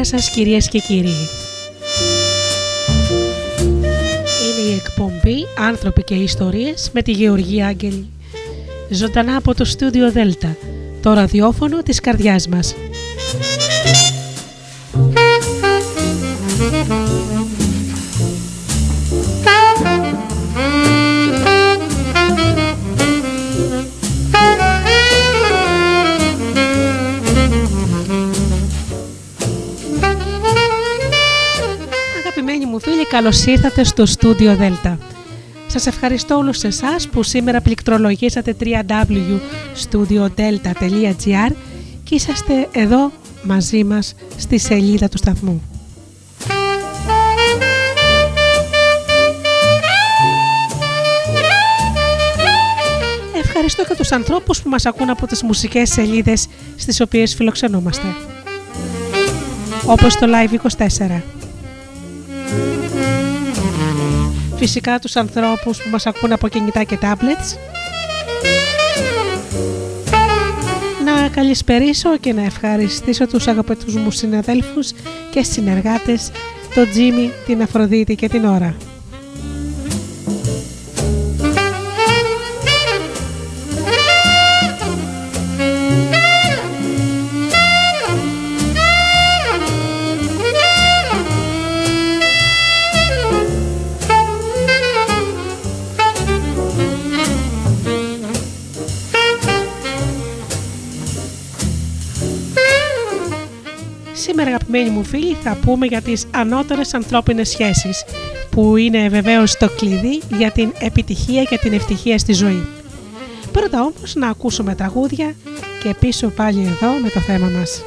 Καλησπέρα σας κυρίες και κύριοι. Είναι η εκπομπή «Άνθρωποι και Ιστορίες» με τη Γεωργία Άγγελη. Ζωντανά από το στούντιο Δέλτα, το ραδιόφωνο της καρδιάς μας. Καλώς ήρθατε στο στούντιο Δέλτα. Σας ευχαριστώ όλους εσάς που σήμερα πληκτρολογήσατε www.studiodelta.gr και είσαστε εδώ μαζί μας στη σελίδα του σταθμού. Ευχαριστώ και τους ανθρώπους που μας ακούν από τις μουσικές σελίδες στις οποίες φιλοξενούμαστε. Όπως το Live24. Φυσικά τους ανθρώπους που μας ακούν από κινητά και tablets. Να καλησπερίσω και να ευχαριστήσω τους αγαπητούς μου συναδέλφους και συνεργάτες, τον Τζίμι, την Αφροδίτη και την Ωρα. Αγαπημένοι μου φίλοι θα πούμε για τις ανώτερες ανθρώπινες σχέσεις που είναι βεβαίως το κλειδί για την επιτυχία και την ευτυχία στη ζωή. Πρώτα όμως να ακούσουμε τραγούδια και πίσω πάλι εδώ με το θέμα μας.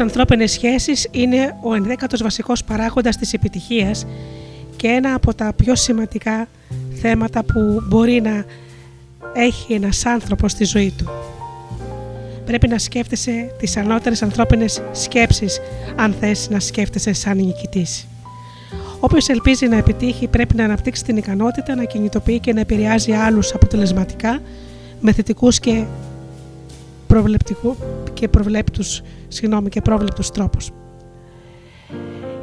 Ανθρώπινες σχέσεις είναι ο ενδέκατος βασικός παράγοντας της επιτυχίας και ένα από τα πιο σημαντικά θέματα που μπορεί να έχει ένας άνθρωπος στη ζωή του. Πρέπει να σκέφτεσαι τις ανώτερες ανθρώπινες σκέψεις αν θες να σκέφτεσαι σαν νικητής. Όποιος ελπίζει να επιτύχει πρέπει να αναπτύξει την ικανότητα να κινητοποιεί και να επηρεάζει άλλους αποτελεσματικά με θετικούς και προβλεπτικούς και προβλέπτους, συγγνώμη, και πρόβλεπτους τρόπους.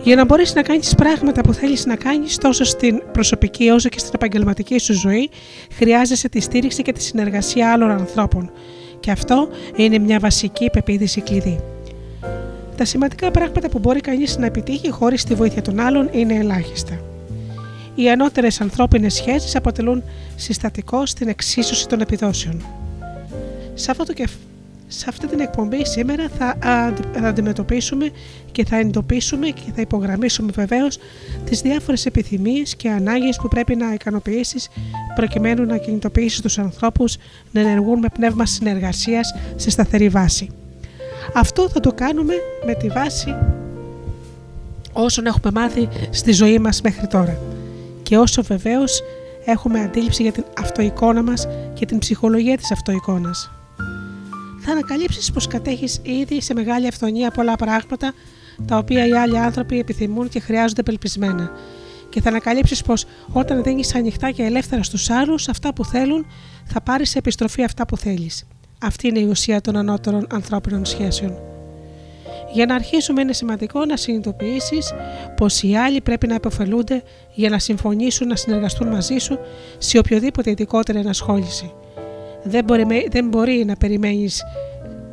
Για να μπορέσεις να κάνεις πράγματα που θέλεις να κάνεις τόσο στην προσωπική όσο και στην επαγγελματική σου ζωή, χρειάζεσαι τη στήριξη και τη συνεργασία άλλων ανθρώπων. Και αυτό είναι μια βασική πεποίθηση κλειδί. Τα σημαντικά πράγματα που μπορεί κανείς να επιτύχει χωρίς τη βοήθεια των άλλων είναι ελάχιστα. Οι ανώτερες ανθρώπινες σχέσεις αποτελούν συστατικό στην εξίσωση των επιδόσεων. Σε αυτό το σε αυτή την εκπομπή σήμερα θα, αντιμετωπίσουμε και θα εντοπίσουμε και θα υπογραμμίσουμε βεβαίως τις διάφορες επιθυμίες και ανάγκες που πρέπει να ικανοποιήσεις προκειμένου να κινητοποιήσεις τους ανθρώπους να ενεργούν με πνεύμα συνεργασίας σε σταθερή βάση. Αυτό θα το κάνουμε με τη βάση όσων έχουμε μάθει στη ζωή μας μέχρι τώρα και όσο βεβαίως έχουμε αντίληψη για την αυτοεικόνα μας και την ψυχολογία της αυτοεικόνας θα ανακαλύψεις πως κατέχεις ήδη σε μεγάλη αυθονία πολλά πράγματα τα οποία οι άλλοι άνθρωποι επιθυμούν και χρειάζονται πελπισμένα. Και θα ανακαλύψεις πως όταν δίνεις ανοιχτά και ελεύθερα στους άλλους αυτά που θέλουν, θα πάρεις σε επιστροφή αυτά που θέλεις. Αυτή είναι η ουσία των ανώτερων ανθρώπινων σχέσεων. Για να αρχίσουμε είναι σημαντικό να συνειδητοποιήσεις πως οι άλλοι πρέπει να επωφελούνται για να συμφωνήσουν να συνεργαστούν μαζί σου σε οποιοδήποτε ειδικότερη ενασχόληση. Δεν μπορεί, δεν μπορεί να περιμένεις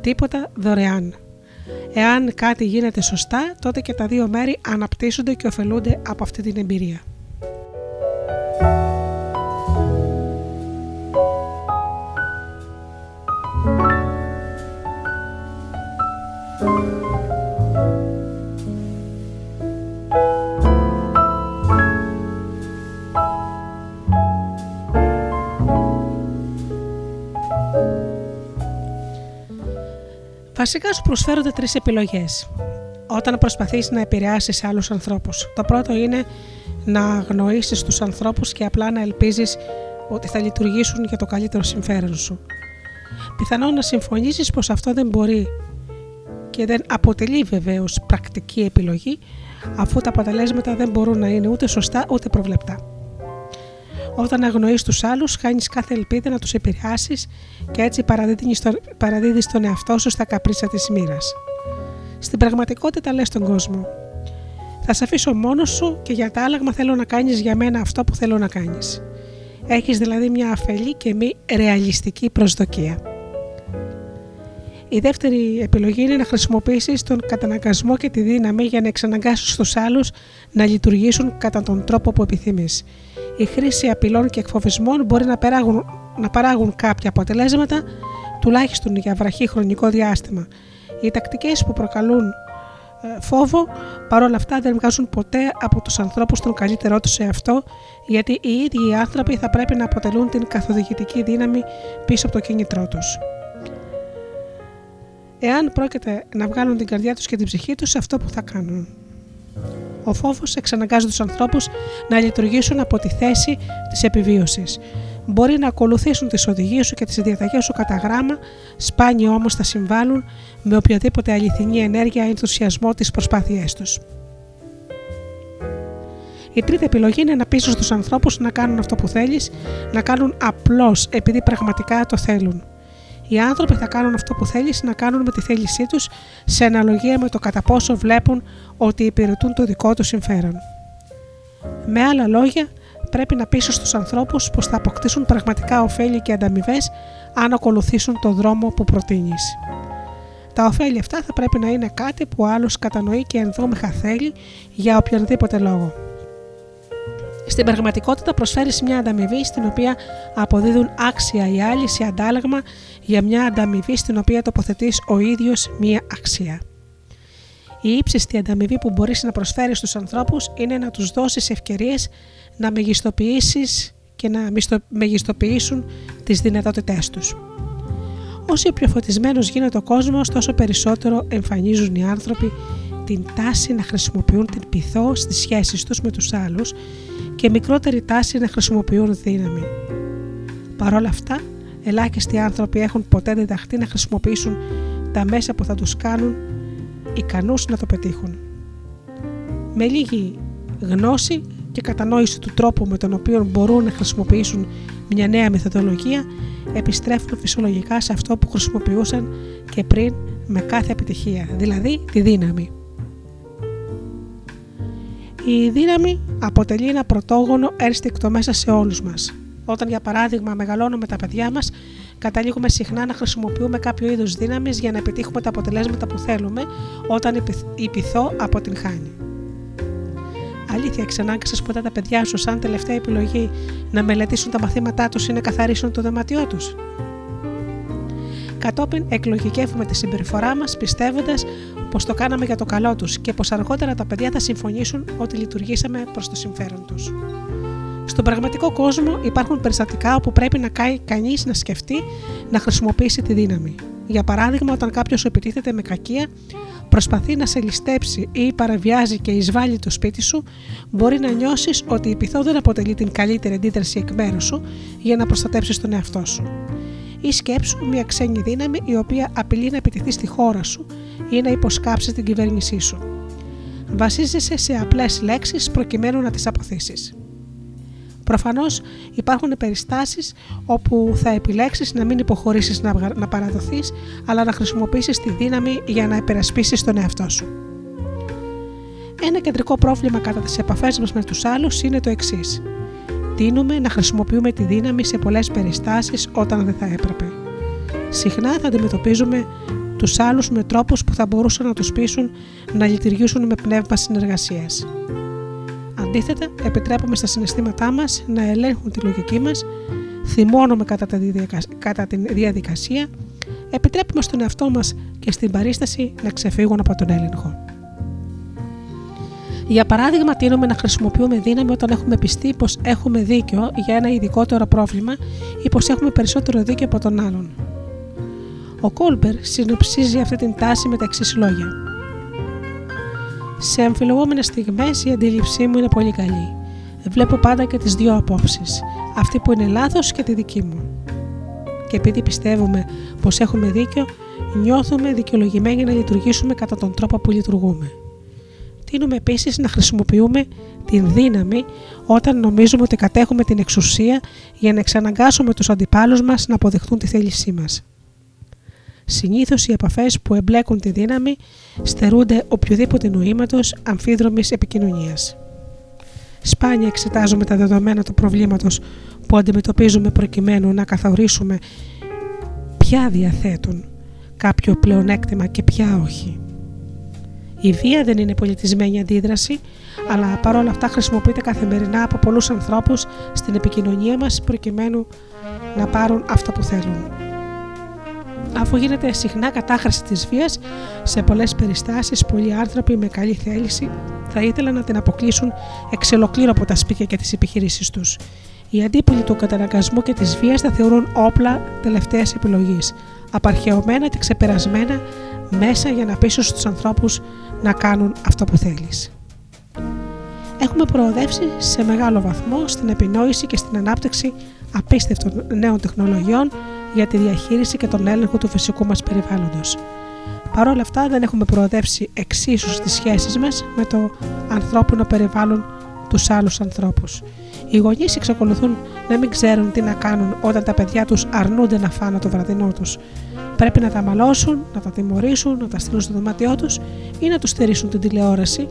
τίποτα δωρεάν. Εάν κάτι γίνεται σωστά, τότε και τα δύο μέρη αναπτύσσονται και ωφελούνται από αυτή την εμπειρία. Βασικά σου προσφέρονται τρεις επιλογές. Όταν προσπαθείς να επηρεάσεις άλλους ανθρώπους, το πρώτο είναι να αγνοήσεις τους ανθρώπους και απλά να ελπίζεις ότι θα λειτουργήσουν για το καλύτερο συμφέρον σου. Πιθανόν να συμφωνήσεις πως αυτό δεν μπορεί και δεν αποτελεί βεβαίως πρακτική επιλογή, αφού τα αποτελέσματα δεν μπορούν να είναι ούτε σωστά ούτε προβλεπτά. Όταν αγνοείς τους άλλους, χάνεις κάθε ελπίδα να τους επηρεάσεις και έτσι παραδίδεις τον εαυτό σου στα καπρίσια της μοίρας. Στην πραγματικότητα λες τον κόσμο. Θα σε αφήσω μόνος σου και για τα άλλαγμα θέλω να κάνεις για μένα αυτό που θέλω να κάνεις. Έχεις δηλαδή μια αφελή και μη ρεαλιστική προσδοκία. Η δεύτερη επιλογή είναι να χρησιμοποιήσεις τον καταναγκασμό και τη δύναμη για να εξαναγκάσεις τους άλλους να λειτουργήσουν κατά τον τρόπο που επιθυμείς η χρήση απειλών και εκφοβισμών μπορεί να, παράγουν, να παράγουν κάποια αποτελέσματα, τουλάχιστον για βραχή χρονικό διάστημα. Οι τακτικές που προκαλούν ε, φόβο, παρόλα αυτά δεν βγάζουν ποτέ από τους ανθρώπους τον καλύτερό τους σε αυτό, γιατί οι ίδιοι οι άνθρωποι θα πρέπει να αποτελούν την καθοδηγητική δύναμη πίσω από το κίνητρό τους. Εάν πρόκειται να βγάλουν την καρδιά τους και την ψυχή τους, αυτό που θα κάνουν. Ο φόβος εξαναγκάζει τους ανθρώπους να λειτουργήσουν από τη θέση της επιβίωσης. Μπορεί να ακολουθήσουν τις οδηγίες σου και τις διαταγές σου κατά γράμμα, σπάνιο όμως θα συμβάλλουν με οποιαδήποτε αληθινή ενέργεια ή ενθουσιασμό τις προσπάθειές τους. Η τρίτη επιλογή είναι να πείσει τους ανθρώπους να κάνουν αυτό που θέλεις, να κάνουν απλώς επειδή πραγματικά το θέλουν. Οι άνθρωποι θα κάνουν αυτό που θέλεις να κάνουν με τη θέλησή τους σε αναλογία με το κατά πόσο βλέπουν ότι υπηρετούν το δικό τους συμφέρον. Με άλλα λόγια, πρέπει να πείσω στους ανθρώπους πως θα αποκτήσουν πραγματικά ωφέλη και ανταμοιβές αν ακολουθήσουν το δρόμο που προτείνεις. Τα ωφέλη αυτά θα πρέπει να είναι κάτι που άλλος κατανοεί και ενδόμηχα θέλει για οποιονδήποτε λόγο. Στην πραγματικότητα προσφέρει μια ανταμοιβή στην οποία αποδίδουν άξια οι άλλοι σε αντάλλαγμα για μια ανταμοιβή στην οποία τοποθετείς ο ίδιος μια αξία. Η ύψιστη ανταμοιβή που μπορείς να προσφέρεις στους ανθρώπους είναι να τους δώσεις ευκαιρίες να μεγιστοποιήσεις και να μεγιστοποιήσουν τις δυνατότητές τους. Όσο πιο φωτισμένος γίνεται ο κόσμος, τόσο περισσότερο εμφανίζουν οι άνθρωποι την τάση να χρησιμοποιούν την πυθό στις σχέσεις τους με τους άλλους και μικρότερη τάση να χρησιμοποιούν δύναμη. Παρ' όλα αυτά, ελάχιστοι άνθρωποι έχουν ποτέ διδαχτεί να χρησιμοποιήσουν τα μέσα που θα τους κάνουν ικανούς να το πετύχουν. Με λίγη γνώση και κατανόηση του τρόπου με τον οποίο μπορούν να χρησιμοποιήσουν μια νέα μεθοδολογία, επιστρέφουν φυσιολογικά σε αυτό που χρησιμοποιούσαν και πριν με κάθε επιτυχία, δηλαδή τη δύναμη. Η δύναμη αποτελεί ένα πρωτόγονο ένστικτο μέσα σε όλους μας. Όταν, για παράδειγμα, μεγαλώνουμε τα παιδιά μας, καταλήγουμε συχνά να χρησιμοποιούμε κάποιο είδους δύναμης για να επιτύχουμε τα αποτελέσματα που θέλουμε, όταν η πυθό αποτυγχάνει. Αλήθεια, εξανάγκασες ποτέ τα παιδιά σου, σαν τελευταία επιλογή, να μελετήσουν τα μαθήματά τους ή να καθαρίσουν το δωμάτιό τους; Κατόπιν εκλογικεύουμε τη συμπεριφορά μας πιστεύοντας πως το κάναμε για το καλό τους και πως αργότερα τα παιδιά θα συμφωνήσουν ότι λειτουργήσαμε προς το συμφέρον τους. Στον πραγματικό κόσμο υπάρχουν περιστατικά όπου πρέπει να κάνει κανείς να σκεφτεί να χρησιμοποιήσει τη δύναμη. Για παράδειγμα, όταν κάποιος σου επιτίθεται με κακία, προσπαθεί να σε ληστέψει ή παραβιάζει και εισβάλλει το σπίτι σου, μπορεί να νιώσεις ότι η πυθό δεν αποτελεί την καλύτερη αντίδραση εκ μέρους σου για να προστατέψεις τον εαυτό σου. Ή σκέψου μια ξένη δύναμη η οποία απειλεί να επιτεθεί στη χώρα σου ή να υποσκάψεις την κυβέρνησή σου. Βασίζεσαι σε απλές λέξεις προκειμένου να τις αποθήσεις. Προφανώς υπάρχουν περιστάσεις όπου θα επιλέξεις να μην υποχωρήσεις να, να παραδοθείς, αλλά να χρησιμοποιήσεις τη δύναμη για να υπερασπίσεις τον εαυτό σου. Ένα κεντρικό πρόβλημα κατά τις επαφές μας με τους άλλους είναι το εξής. Τίνουμε να χρησιμοποιούμε τη δύναμη σε πολλές περιστάσεις όταν δεν θα έπρεπε. Συχνά θα αντιμετωπίζουμε τους άλλους με τρόπους που θα μπορούσαν να τους πείσουν να λειτουργήσουν με πνεύμα συνεργασίας. Αντίθετα, επιτρέπουμε στα συναισθήματά μας να ελέγχουν τη λογική μας, θυμώνουμε κατά τη διαδικασία, επιτρέπουμε στον εαυτό μας και στην παρίσταση να ξεφύγουν από τον έλεγχο. Για παράδειγμα, τίνουμε να χρησιμοποιούμε δύναμη όταν έχουμε πιστεί πως έχουμε δίκιο για ένα ειδικότερο πρόβλημα ή πως έχουμε περισσότερο δίκιο από τον άλλον. Ο Κόλπερ συνοψίζει αυτή την τάση με τα εξής λόγια. Σε αμφιλογόμενε στιγμές η αντίληψή μου είναι πολύ καλή. Βλέπω πάντα και τις δύο απόψεις, αυτή που είναι λάθος και τη δική μου. Και επειδή πιστεύουμε πως έχουμε δίκιο, νιώθουμε δικαιολογημένοι να λειτουργήσουμε κατά τον τρόπο που λειτουργούμε. Τίνουμε επίσης να χρησιμοποιούμε την δύναμη όταν νομίζουμε ότι κατέχουμε την εξουσία για να εξαναγκάσουμε τους αντιπάλους μας να αποδεχτούν τη θέλησή μας. Συνήθως οι επαφές που εμπλέκουν τη δύναμη στερούνται οποιοδήποτε νοήματος αμφίδρομης επικοινωνίας. Σπάνια εξετάζουμε τα δεδομένα του προβλήματος που αντιμετωπίζουμε προκειμένου να καθορίσουμε ποια διαθέτουν κάποιο πλεονέκτημα και ποια όχι. Η βία δεν είναι πολιτισμένη αντίδραση, αλλά παρόλα αυτά χρησιμοποιείται καθημερινά από πολλούς ανθρώπους στην επικοινωνία μας προκειμένου να πάρουν αυτό που θέλουν. Αφού γίνεται συχνά κατάχρηση της βίας, σε πολλές περιστάσεις πολλοί άνθρωποι με καλή θέληση θα ήθελαν να την αποκλείσουν εξ ολοκλήρου από τα σπίτια και τις επιχειρήσεις τους. Οι αντίπολοι του καταναγκασμού και της βίας θα θεωρούν όπλα τελευταίας επιλογής, απαρχαιωμένα και ξεπερασμένα μέσα για να πείσω στους ανθρώπους να κάνουν αυτό που θέλεις. Έχουμε προοδεύσει σε μεγάλο βαθμό στην επινόηση και στην ανάπτυξη απίστευτων νέων τεχνολογιών για τη διαχείριση και τον έλεγχο του φυσικού μας περιβάλλοντος. Παρ' όλα αυτά δεν έχουμε προοδεύσει εξίσου στις σχέσεις μας με το ανθρώπινο περιβάλλον τους άλλους ανθρώπους. Οι γονείς εξακολουθούν να μην ξέρουν τι να κάνουν όταν τα παιδιά τους αρνούνται να φάνε το βραδινό τους. Πρέπει να τα μαλώσουν, να τα τιμωρήσουν, να τα στείλουν στο δωμάτιό τους ή να τους στερήσουν την τηλεόραση,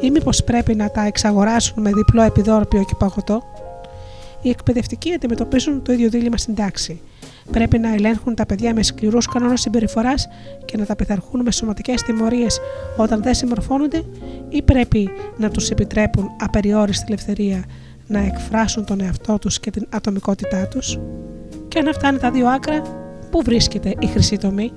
ή μήπως πρέπει να τα εξαγοράσουν με διπλό επιδόρπιο και παγωτό. Οι εκπαιδευτικοί αντιμετωπίζουν το ίδιο δίλημα στην τάξη. Πρέπει να ελέγχουν τα παιδιά με σκληρούς κανόνες συμπεριφοράς και να τα πειθαρχούν με σωματικές τιμωρίες όταν δεν συμμορφώνονται, ή πρέπει να τους επιτρέπουν απεριόριστη ελευθερία να εκφράσουν τον εαυτό τους και την ατομικότητά τους. Και αν αυτά είναι τα δύο άκρα, πού βρίσκεται η χρυσή τομή;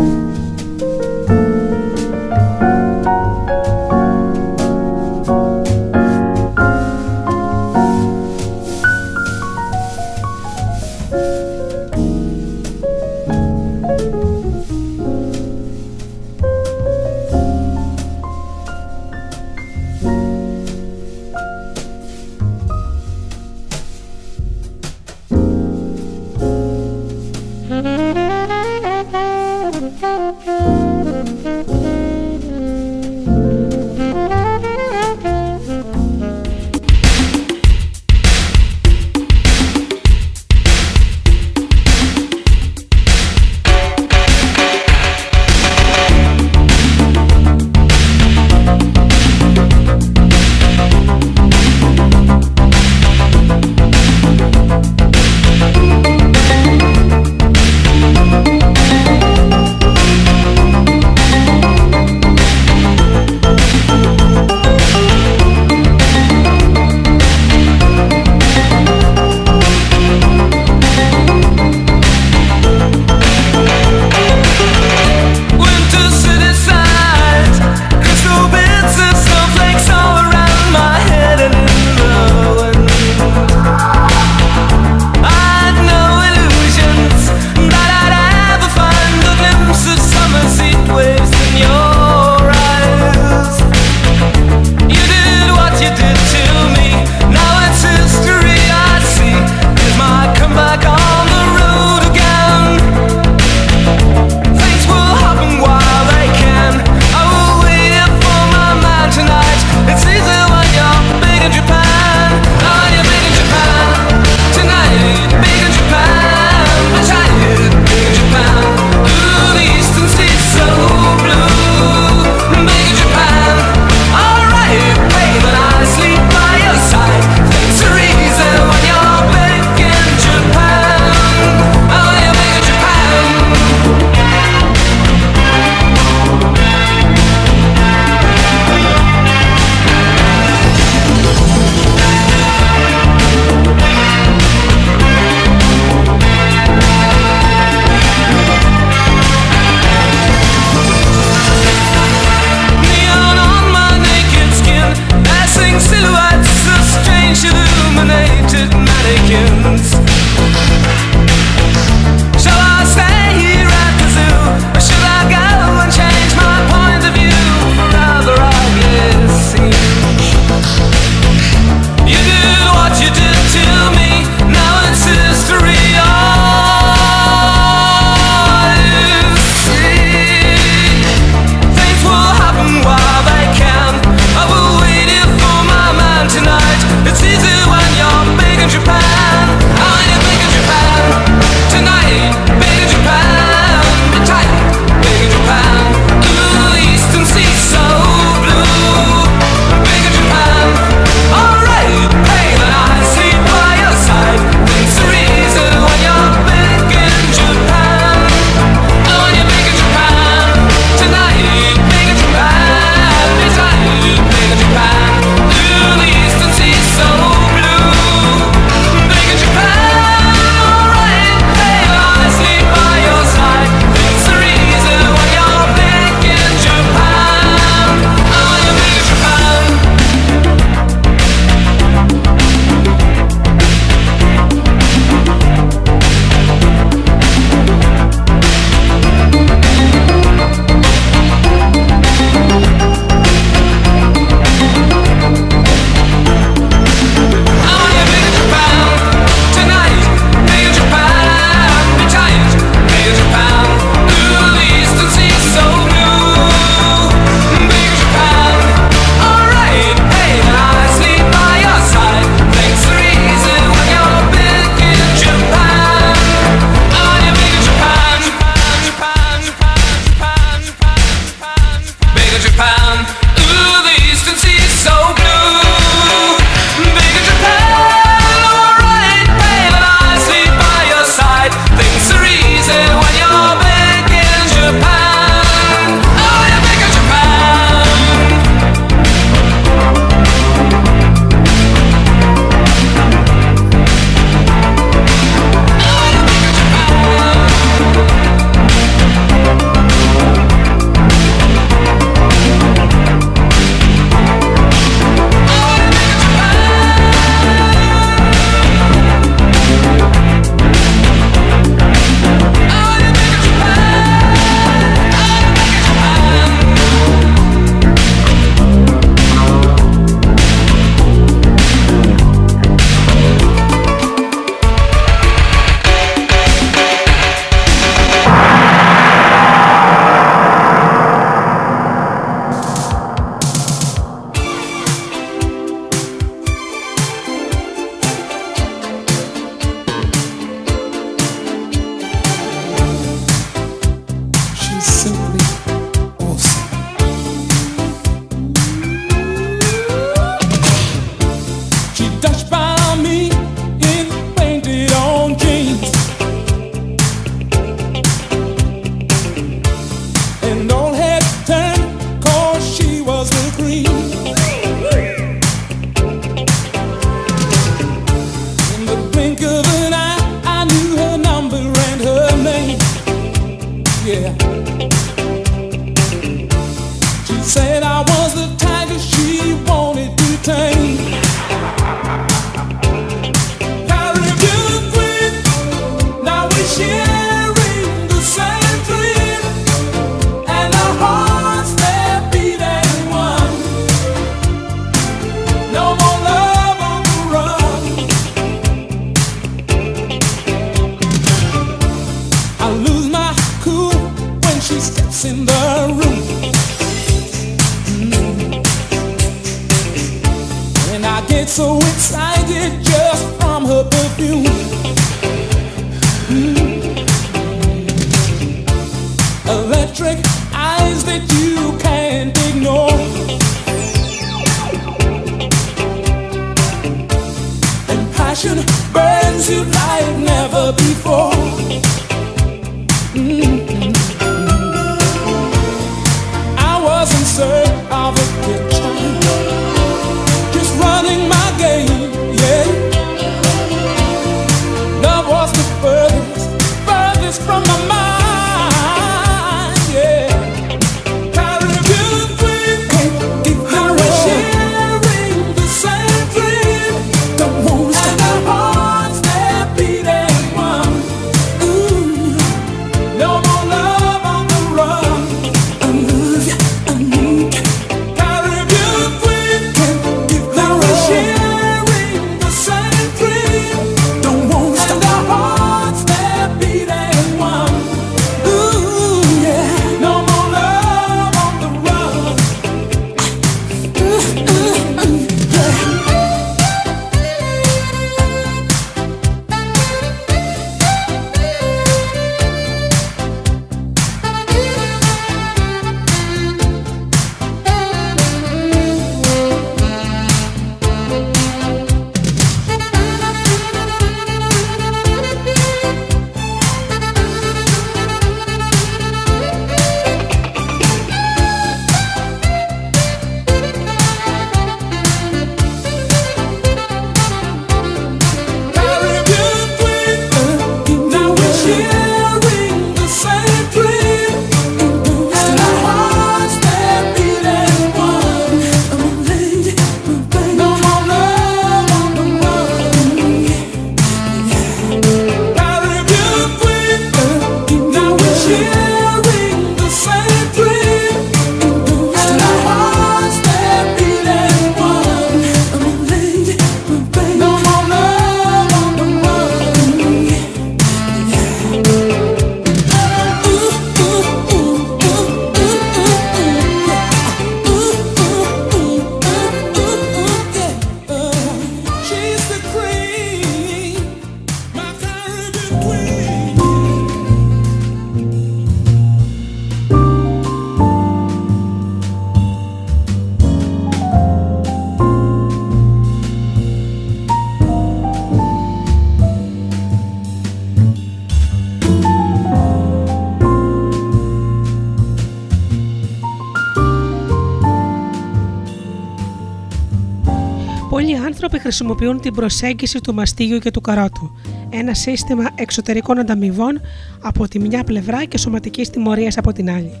Χρησιμοποιούν την προσέγγιση του μαστίγιου και του καρότου, ένα σύστημα εξωτερικών ανταμοιβών από τη μια πλευρά και σωματικής τιμωρίας από την άλλη.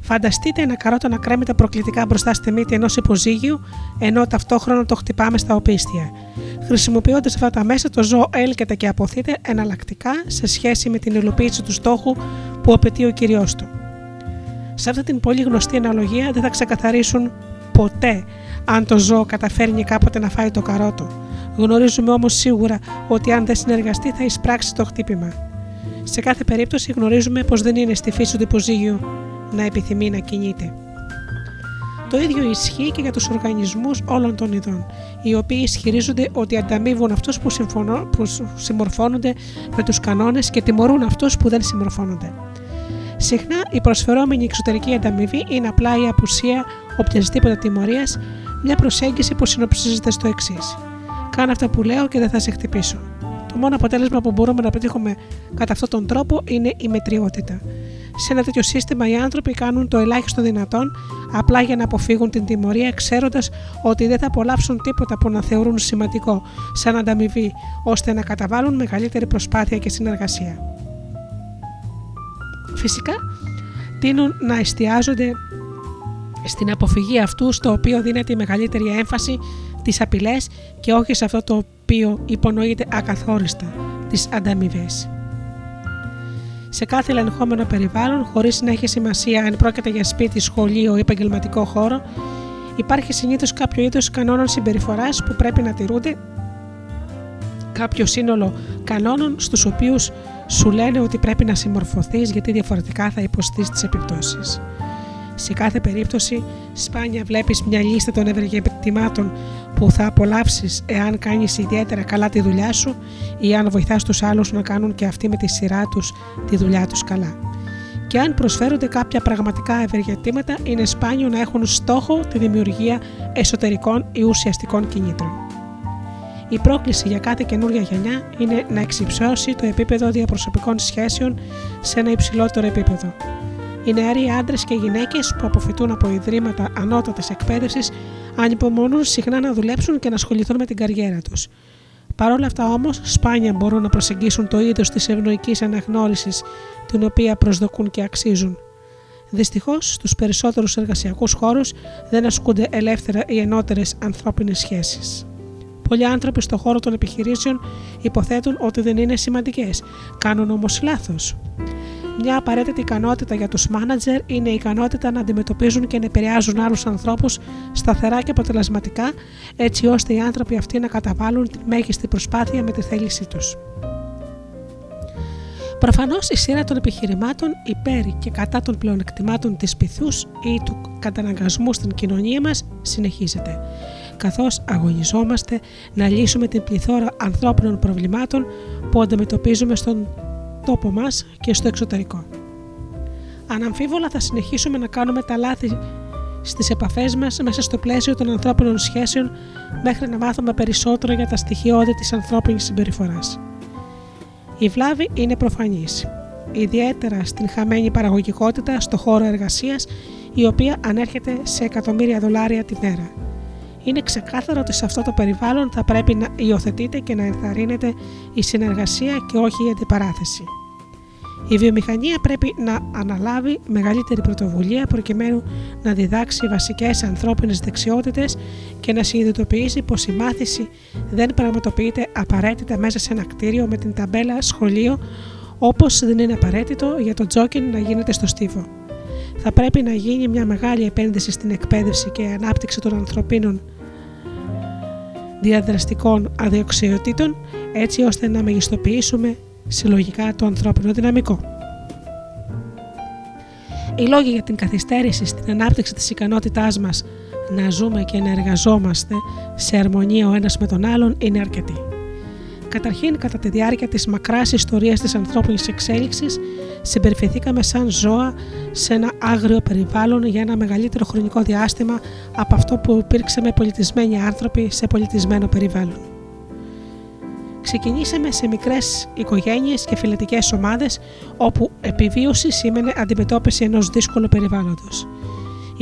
Φανταστείτε ένα καρότο να κρέμεται προκλητικά μπροστά στη μύτη ενός υποζύγιου, ενώ ταυτόχρονα το χτυπάμε στα οπίστια. Χρησιμοποιώντας αυτά τα μέσα, το ζώο έλκεται και αποθείται εναλλακτικά σε σχέση με την υλοποίηση του στόχου που απαιτεί ο κυριό του. Σε αυτή την πολύ γνωστή αναλογία δεν θα ξεκαθαρίσουν ποτέ αν το ζώο καταφέρνει κάποτε να φάει το καρότο. Γνωρίζουμε όμως σίγουρα ότι αν δεν συνεργαστεί θα εισπράξει το χτύπημα. Σε κάθε περίπτωση γνωρίζουμε πως δεν είναι στη φύση του υποζύγιου να επιθυμεί να κινείται. Το ίδιο ισχύει και για τους οργανισμούς όλων των ειδών, οι οποίοι ισχυρίζονται ότι ανταμείβουν αυτούς που, που συμμορφώνονται με τους κανόνες και τιμωρούν αυτούς που δεν συμμορφώνονται. Συχνά η προσφερόμενη εξωτερική ανταμοιβή είναι απλά η απουσία οποιασδήποτε τιμωρίας μια προσέγγιση που συνοψίζεται στο εξής. Κάνε αυτά που λέω και δεν θα σε χτυπήσω. Το μόνο αποτέλεσμα που μπορούμε να πετύχουμε κατά αυτόν τον τρόπο είναι η μετριότητα. Σε ένα τέτοιο σύστημα οι άνθρωποι κάνουν το ελάχιστο δυνατόν απλά για να αποφύγουν την τιμωρία, ξέροντας ότι δεν θα απολαύσουν τίποτα που να θεωρούν σημαντικό σαν ανταμοιβή, ώστε να καταβάλουν μεγαλύτερη προσπάθεια και συνεργασία. Φυσικά, τείνουν να εστιάζονται στην αποφυγή αυτού στο οποίο δίνεται η μεγαλύτερη έμφαση τις απειλές και όχι σε αυτό το οποίο υπονοείται ακαθόριστα, τις ανταμοιβές. Σε κάθε ελεγχόμενο περιβάλλον, χωρίς να έχει σημασία αν πρόκειται για σπίτι, σχολείο ή επαγγελματικό χώρο, υπάρχει συνήθως κάποιο είδος κανόνων συμπεριφοράς που πρέπει να τηρούνται, κάποιο σύνολο κανόνων στους οποίους σου λένε ότι πρέπει να συμμορφωθείς γιατί διαφορετικά θα υποστείς τις επιπτώσεις. Σε κάθε περίπτωση, σπάνια βλέπεις μια λίστα των ευεργετημάτων που θα απολαύσεις εάν κάνεις ιδιαίτερα καλά τη δουλειά σου ή αν βοηθάς τους άλλους να κάνουν και αυτοί με τη σειρά τους τη δουλειά τους καλά. Και αν προσφέρονται κάποια πραγματικά ευεργετήματα, είναι σπάνιο να έχουν στόχο τη δημιουργία εσωτερικών ή ουσιαστικών κινήτρων. Η πρόκληση για κάθε καινούργια γενιά είναι να εξυψώσει το επίπεδο διαπροσωπικών σχέσεων σε ένα υψηλότερο επίπεδο. Οι νεαροί άντρες και γυναίκες που αποφυτούν από ιδρύματα ανώτατη εκπαίδευσης ανυπομονούν συχνά να δουλέψουν και να ασχοληθούν με την καριέρα τους. Παρ' όλα αυτά όμως, σπάνια μπορούν να προσεγγίσουν το είδος της ευνοϊκής αναγνώρισης την οποία προσδοκούν και αξίζουν. Δυστυχώς, στους περισσότερους εργασιακούς χώρους δεν ασκούνται ελεύθερα οι ενώτερες ανθρώπινες σχέσεις. Πολλοί άνθρωποι στον χώρο των επιχειρήσεων υποθέτουν ότι δεν είναι σημαντικές, κάνουν όμως λάθος. Μια απαραίτητη ικανότητα για τους μάνατζερ είναι η ικανότητα να αντιμετωπίζουν και να επηρεάζουν άλλους ανθρώπους σταθερά και αποτελεσματικά, έτσι ώστε οι άνθρωποι αυτοί να καταβάλουν τη μέγιστη προσπάθεια με τη θέλησή τους. Προφανώς η σειρά των επιχειρημάτων υπέρ και κατά των πλεονεκτημάτων της πυθούς ή του καταναγκασμού στην κοινωνία μας συνεχίζεται, καθώς αγωνιζόμαστε να λύσουμε την πληθώρα ανθρώπινων προβλημάτων που αντιμετωπίζουμε στον τόπο μας και στο εξωτερικό. Αναμφίβολα θα συνεχίσουμε να κάνουμε τα λάθη στις επαφές μας μέσα στο πλαίσιο των ανθρώπινων σχέσεων μέχρι να μάθουμε περισσότερο για τα στοιχειώδη της ανθρώπινης συμπεριφοράς. Η βλάβη είναι προφανής, ιδιαίτερα στην χαμένη παραγωγικότητα στο χώρο εργασίας η οποία ανέρχεται σε εκατομμύρια δολάρια τη μέρα – είναι ξεκάθαρο ότι σε αυτό το περιβάλλον θα πρέπει να υιοθετείται και να ενθαρρύνεται η συνεργασία και όχι η αντιπαράθεση. Η βιομηχανία πρέπει να αναλάβει μεγαλύτερη πρωτοβουλία προκειμένου να διδάξει βασικές ανθρώπινες δεξιότητες και να συνειδητοποιήσει πως η μάθηση δεν πραγματοποιείται απαραίτητα μέσα σε ένα κτίριο με την ταμπέλα σχολείο όπως δεν είναι απαραίτητο για το τζόκιν να γίνεται στο στίβο θα πρέπει να γίνει μια μεγάλη επένδυση στην εκπαίδευση και ανάπτυξη των ανθρωπίνων διαδραστικών αδειοξιοτήτων έτσι ώστε να μεγιστοποιήσουμε συλλογικά το ανθρώπινο δυναμικό. Οι λόγοι για την καθυστέρηση στην ανάπτυξη της ικανότητάς μας να ζούμε και να εργαζόμαστε σε αρμονία ο ένας με τον άλλον είναι αρκετοί. Καταρχήν, κατά τη διάρκεια της μακράς ιστορίας της ανθρώπινης εξέλιξης, συμπεριφερθήκαμε σαν ζώα σε ένα άγριο περιβάλλον για ένα μεγαλύτερο χρονικό διάστημα από αυτό που υπήρξαμε πολιτισμένοι άνθρωποι σε πολιτισμένο περιβάλλον. Ξεκινήσαμε σε μικρές οικογένειες και φυλετικές ομάδες όπου επιβίωση σήμαινε αντιμετώπιση ενός δύσκολου περιβάλλοντος.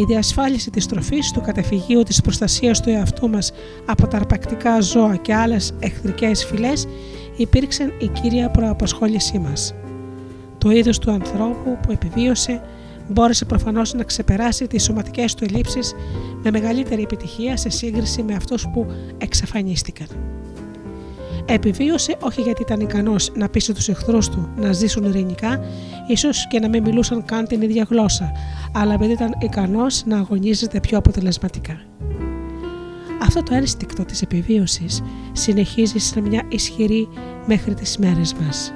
Η διασφάλιση της τροφής, του καταφυγίου της προστασίας του εαυτού μας από τα αρπακτικά ζώα και άλλες εχθρικές φυλές υπήρξαν η κύρια προαπασχόλησή μας. Το είδος του ανθρώπου που επιβίωσε μπόρεσε προφανώς να ξεπεράσει τις σωματικές του ελλείψεις με μεγαλύτερη επιτυχία σε σύγκριση με αυτούς που εξαφανίστηκαν. Επιβίωσε όχι γιατί ήταν ικανός να πείσει τους εχθρούς του να ζήσουν ειρηνικά, ίσως και να μην μιλούσαν καν την ίδια γλώσσα, αλλά επειδή ήταν ικανός να αγωνίζεται πιο αποτελεσματικά. Αυτό το ένστικτο της επιβίωσης συνεχίζει σε μια ισχυρή μέχρι τις μέρες μας.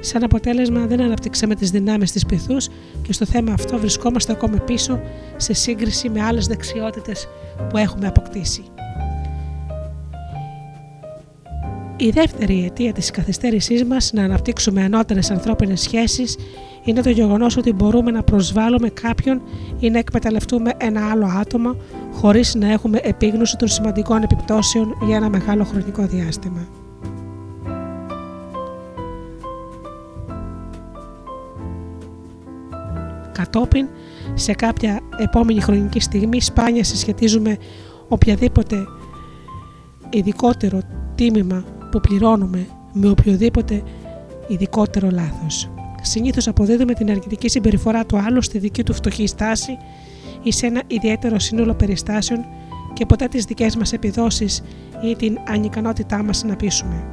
Σαν αποτέλεσμα δεν αναπτύξαμε τις δυνάμεις της πυθούς και στο θέμα αυτό βρισκόμαστε ακόμη πίσω σε σύγκριση με άλλες δεξιότητες που έχουμε αποκτήσει. Η δεύτερη αιτία της καθυστέρησής μας να αναπτύξουμε ανώτερες ανθρώπινες σχέσεις είναι το γεγονός ότι μπορούμε να προσβάλλουμε κάποιον ή να εκμεταλλευτούμε ένα άλλο άτομο χωρίς να έχουμε επίγνωση των σημαντικών επιπτώσεων για ένα μεγάλο χρονικό διάστημα. Κατόπιν, σε κάποια επόμενη χρονική στιγμή σπάνια συσχετίζουμε οποιαδήποτε ειδικότερο τίμημα που πληρώνουμε με οποιοδήποτε ειδικότερο λάθος. Συνήθως αποδίδουμε την αρνητική συμπεριφορά του άλλου στη δική του φτωχή στάση ή σε ένα ιδιαίτερο σύνολο περιστάσεων και ποτέ τις δικές μας επιδόσεις ή την ανικανότητά μας να πείσουμε.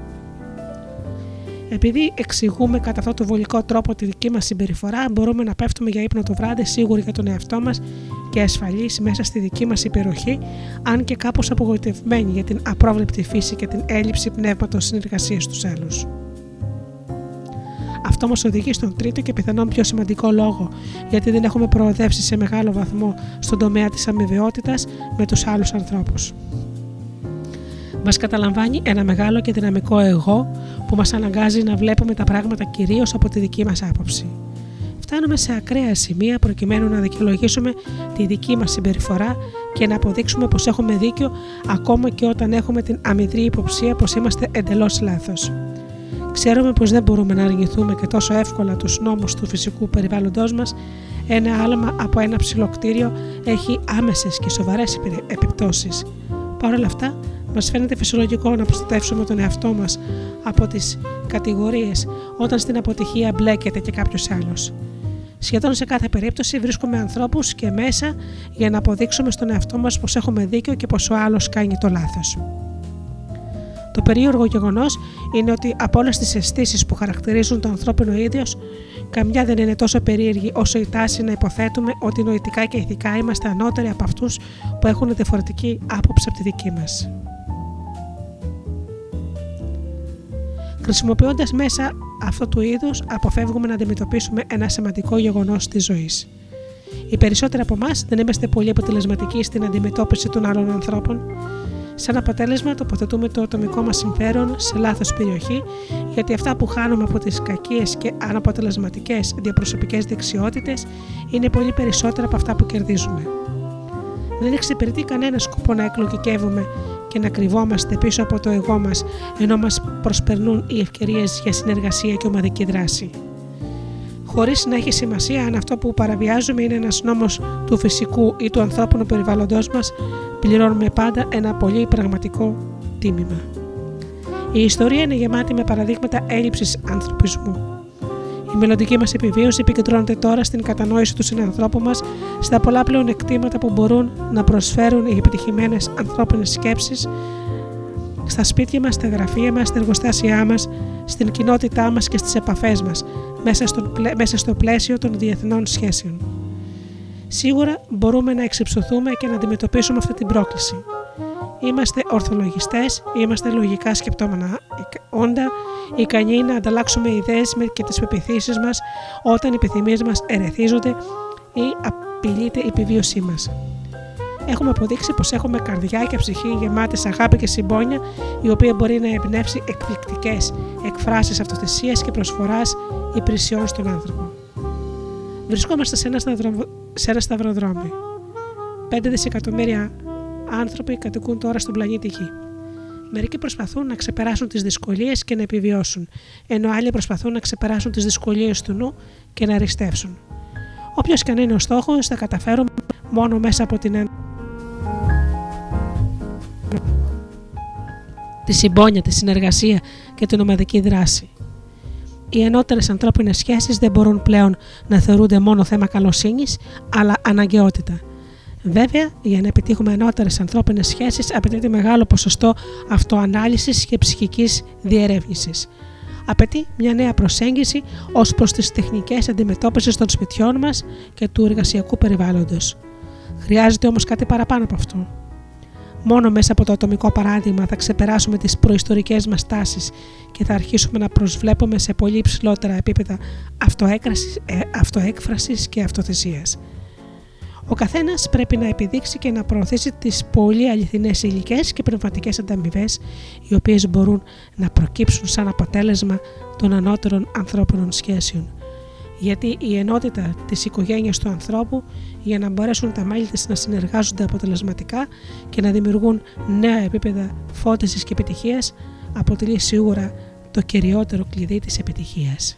Επειδή εξηγούμε κατά αυτόν τον βολικό τρόπο τη δική μας συμπεριφορά, μπορούμε να πέφτουμε για ύπνο το βράδυ σίγουροι για τον εαυτό μας και ασφαλείς μέσα στη δική μας υπεροχή, αν και κάπως απογοητευμένοι για την απρόβλεπτη φύση και την έλλειψη πνεύματος συνεργασίας στου άλλους. Αυτό μας οδηγεί στον τρίτο και πιθανόν πιο σημαντικό λόγο, γιατί δεν έχουμε προοδεύσει σε μεγάλο βαθμό στον τομέα της αμοιβαιότητας με τους άλλους ανθρώπους. Μας καταλαμβάνει ένα μεγάλο και δυναμικό εγώ που μας αναγκάζει να βλέπουμε τα πράγματα κυρίως από τη δική μας άποψη. Φτάνουμε σε ακραία σημεία προκειμένου να δικαιολογήσουμε τη δική μας συμπεριφορά και να αποδείξουμε πως έχουμε δίκιο ακόμα και όταν έχουμε την αμυδρή υποψία πως είμαστε εντελώς λάθος. Ξέρουμε πως δεν μπορούμε να αρνηθούμε και τόσο εύκολα τους νόμους του φυσικού περιβάλλοντό μας. Ένα άλμα από ένα ψηλό κτίριο έχει άμεσες και σοβαρές επιπτώσεις. Παρ' όλα αυτά, Μας φαίνεται φυσιολογικό να προστατεύσουμε τον εαυτό μας από τις κατηγορίες όταν στην αποτυχία μπλέκεται και κάποιος άλλος. Σχεδόν σε κάθε περίπτωση βρίσκουμε ανθρώπους και μέσα για να αποδείξουμε στον εαυτό μας πως έχουμε δίκιο και πως ο άλλος κάνει το λάθος. Το περίεργο γεγονός είναι ότι από όλες τις αισθήσεις που χαρακτηρίζουν το ανθρώπινο ίδιος, καμιά δεν είναι τόσο περίεργη όσο η τάση να υποθέτουμε ότι νοητικά και ηθικά είμαστε ανώτεροι από αυτούς που έχουν διαφορετική άποψη από τη δική μας. Χρησιμοποιώντας μέσα αυτού του είδου, αποφεύγουμε να αντιμετωπίσουμε ένα σημαντικό γεγονός της ζωής. Οι περισσότεροι από εμάς δεν είμαστε πολύ αποτελεσματικοί στην αντιμετώπιση των άλλων ανθρώπων. Σαν αποτέλεσμα, τοποθετούμε το ατομικό μας συμφέρον σε λάθος περιοχή, γιατί αυτά που χάνουμε από τις κακίες και αναποτελεσματικές διαπροσωπικές δεξιότητες είναι πολύ περισσότερα από αυτά που κερδίζουμε. Δεν εξυπηρετεί κανένα σκοπό να εκλογικεύουμε και να κρυβόμαστε πίσω από το εγώ μας ενώ μας προσπερνούν οι ευκαιρίες για συνεργασία και ομαδική δράση. Χωρίς να έχει σημασία αν αυτό που παραβιάζουμε είναι ένας νόμος του φυσικού ή του ανθρώπινου περιβάλλοντός μας, πληρώνουμε πάντα ένα πολύ πραγματικό τίμημα. Η ιστορία είναι γεμάτη με παραδείγματα έλλειψης ανθρωπισμού. Η μελλοντική μας επιβίωση επικεντρώνεται τώρα στην κατανόηση του συνανθρώπου μας, στα πολλά πλεονεκτήματα που μπορούν να προσφέρουν οι επιτυχημένες ανθρώπινες σκέψεις, στα σπίτια μας, στα γραφεία μας, στα εργοστάσια μας, στην κοινότητά μας και στις επαφές μας, μέσα, μέσα στο πλαίσιο των διεθνών σχέσεων. Σίγουρα μπορούμε να εξυψωθούμε και να αντιμετωπίσουμε αυτή την πρόκληση. Είμαστε ορθολογιστές, είμαστε λογικά σκεπτόμενα όντα, ικανοί να ανταλλάξουμε ιδέες και τις πεπιθήσεις μας όταν οι επιθυμίες μας ερεθίζονται ή απειλείται η επιβίωσή μας. Έχουμε αποδείξει πως έχουμε καρδιά και ψυχή γεμάτες αγάπη και συμπόνια, η οποία μπορεί να εμπνεύσει εκπληκτικές εκφράσεις αυτοθεσίας και προσφοράς υπηρεσιών στον άνθρωπο. Βρισκόμαστε σε ένα, σε ένα σταυροδρόμι. 5 δισεκατομμύρια άνθρωποι κατοικούν τώρα στον πλανήτη Γη. Μερικοί προσπαθούν να ξεπεράσουν τις δυσκολίες και να επιβιώσουν, ενώ άλλοι προσπαθούν να ξεπεράσουν τις δυσκολίες του νου και να αριστεύσουν. Όποιος και αν είναι ο στόχος, θα καταφέρουμε μόνο μέσα από την τη συμπόνια, τη συνεργασία και την ομαδική δράση. Οι ενώτερες ανθρώπινες σχέσεις δεν μπορούν πλέον να θεωρούνται μόνο θέμα καλοσύνης, αλλά αναγκαιότητα. Βέβαια, για να επιτύχουμε ενώτερε ανθρώπινες σχέσεις, απαιτείται μεγάλο ποσοστό αυτοανάλυσης και ψυχικής διερεύνησης. Απαιτεί μια νέα προσέγγιση ως προς τις τεχνικές αντιμετώπισης των σπιτιών μας και του εργασιακού περιβάλλοντος. Χρειάζεται όμως κάτι παραπάνω από αυτό. Μόνο μέσα από το ατομικό παράδειγμα θα ξεπεράσουμε τις προϊστορικές μας τάσεις και θα αρχίσουμε να προσβλέπουμε σε πολύ ψηλότερα επίπεδα ε, αυτοέκφρασης και αυτοθεσίας. Ο καθένας πρέπει να επιδείξει και να προωθήσει τις πολύ αληθινές υλικές και πνευματικές ανταμοιβές, οι οποίες μπορούν να προκύψουν σαν αποτέλεσμα των ανώτερων ανθρώπινων σχέσεων. Γιατί η ενότητα της οικογένειας του ανθρώπου, για να μπορέσουν τα μέλη της να συνεργάζονται αποτελεσματικά και να δημιουργούν νέα επίπεδα φώτισης και επιτυχίας, αποτελεί σίγουρα το κυριότερο κλειδί της επιτυχίας.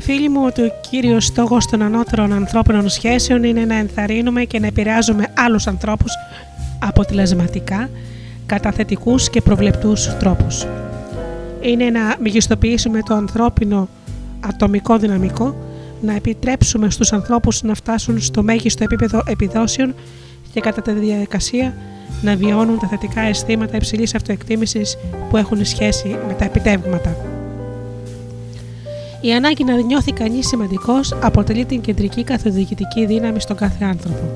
Θυμηθείτε φίλοι μου ότι ο κύριος στόχος των ανώτερων ανθρώπινων σχέσεων είναι να ενθαρρύνουμε και να επηρεάζουμε άλλους ανθρώπους αποτελεσματικά, κατά θετικούς και προβλεπτούς τρόπους. Είναι να μεγιστοποιήσουμε το ανθρώπινο ατομικό δυναμικό, να επιτρέψουμε στους ανθρώπους να φτάσουν στο μέγιστο επίπεδο επιδόσεων και κατά τη διαδικασία να βιώνουν τα θετικά αισθήματα υψηλής αυτοεκτίμησης που έχουν σχέση με τα επιτεύγματα. Η ανάγκη να νιώθει κανείς σημαντικός αποτελεί την κεντρική καθοδηγητική δύναμη στον κάθε άνθρωπο.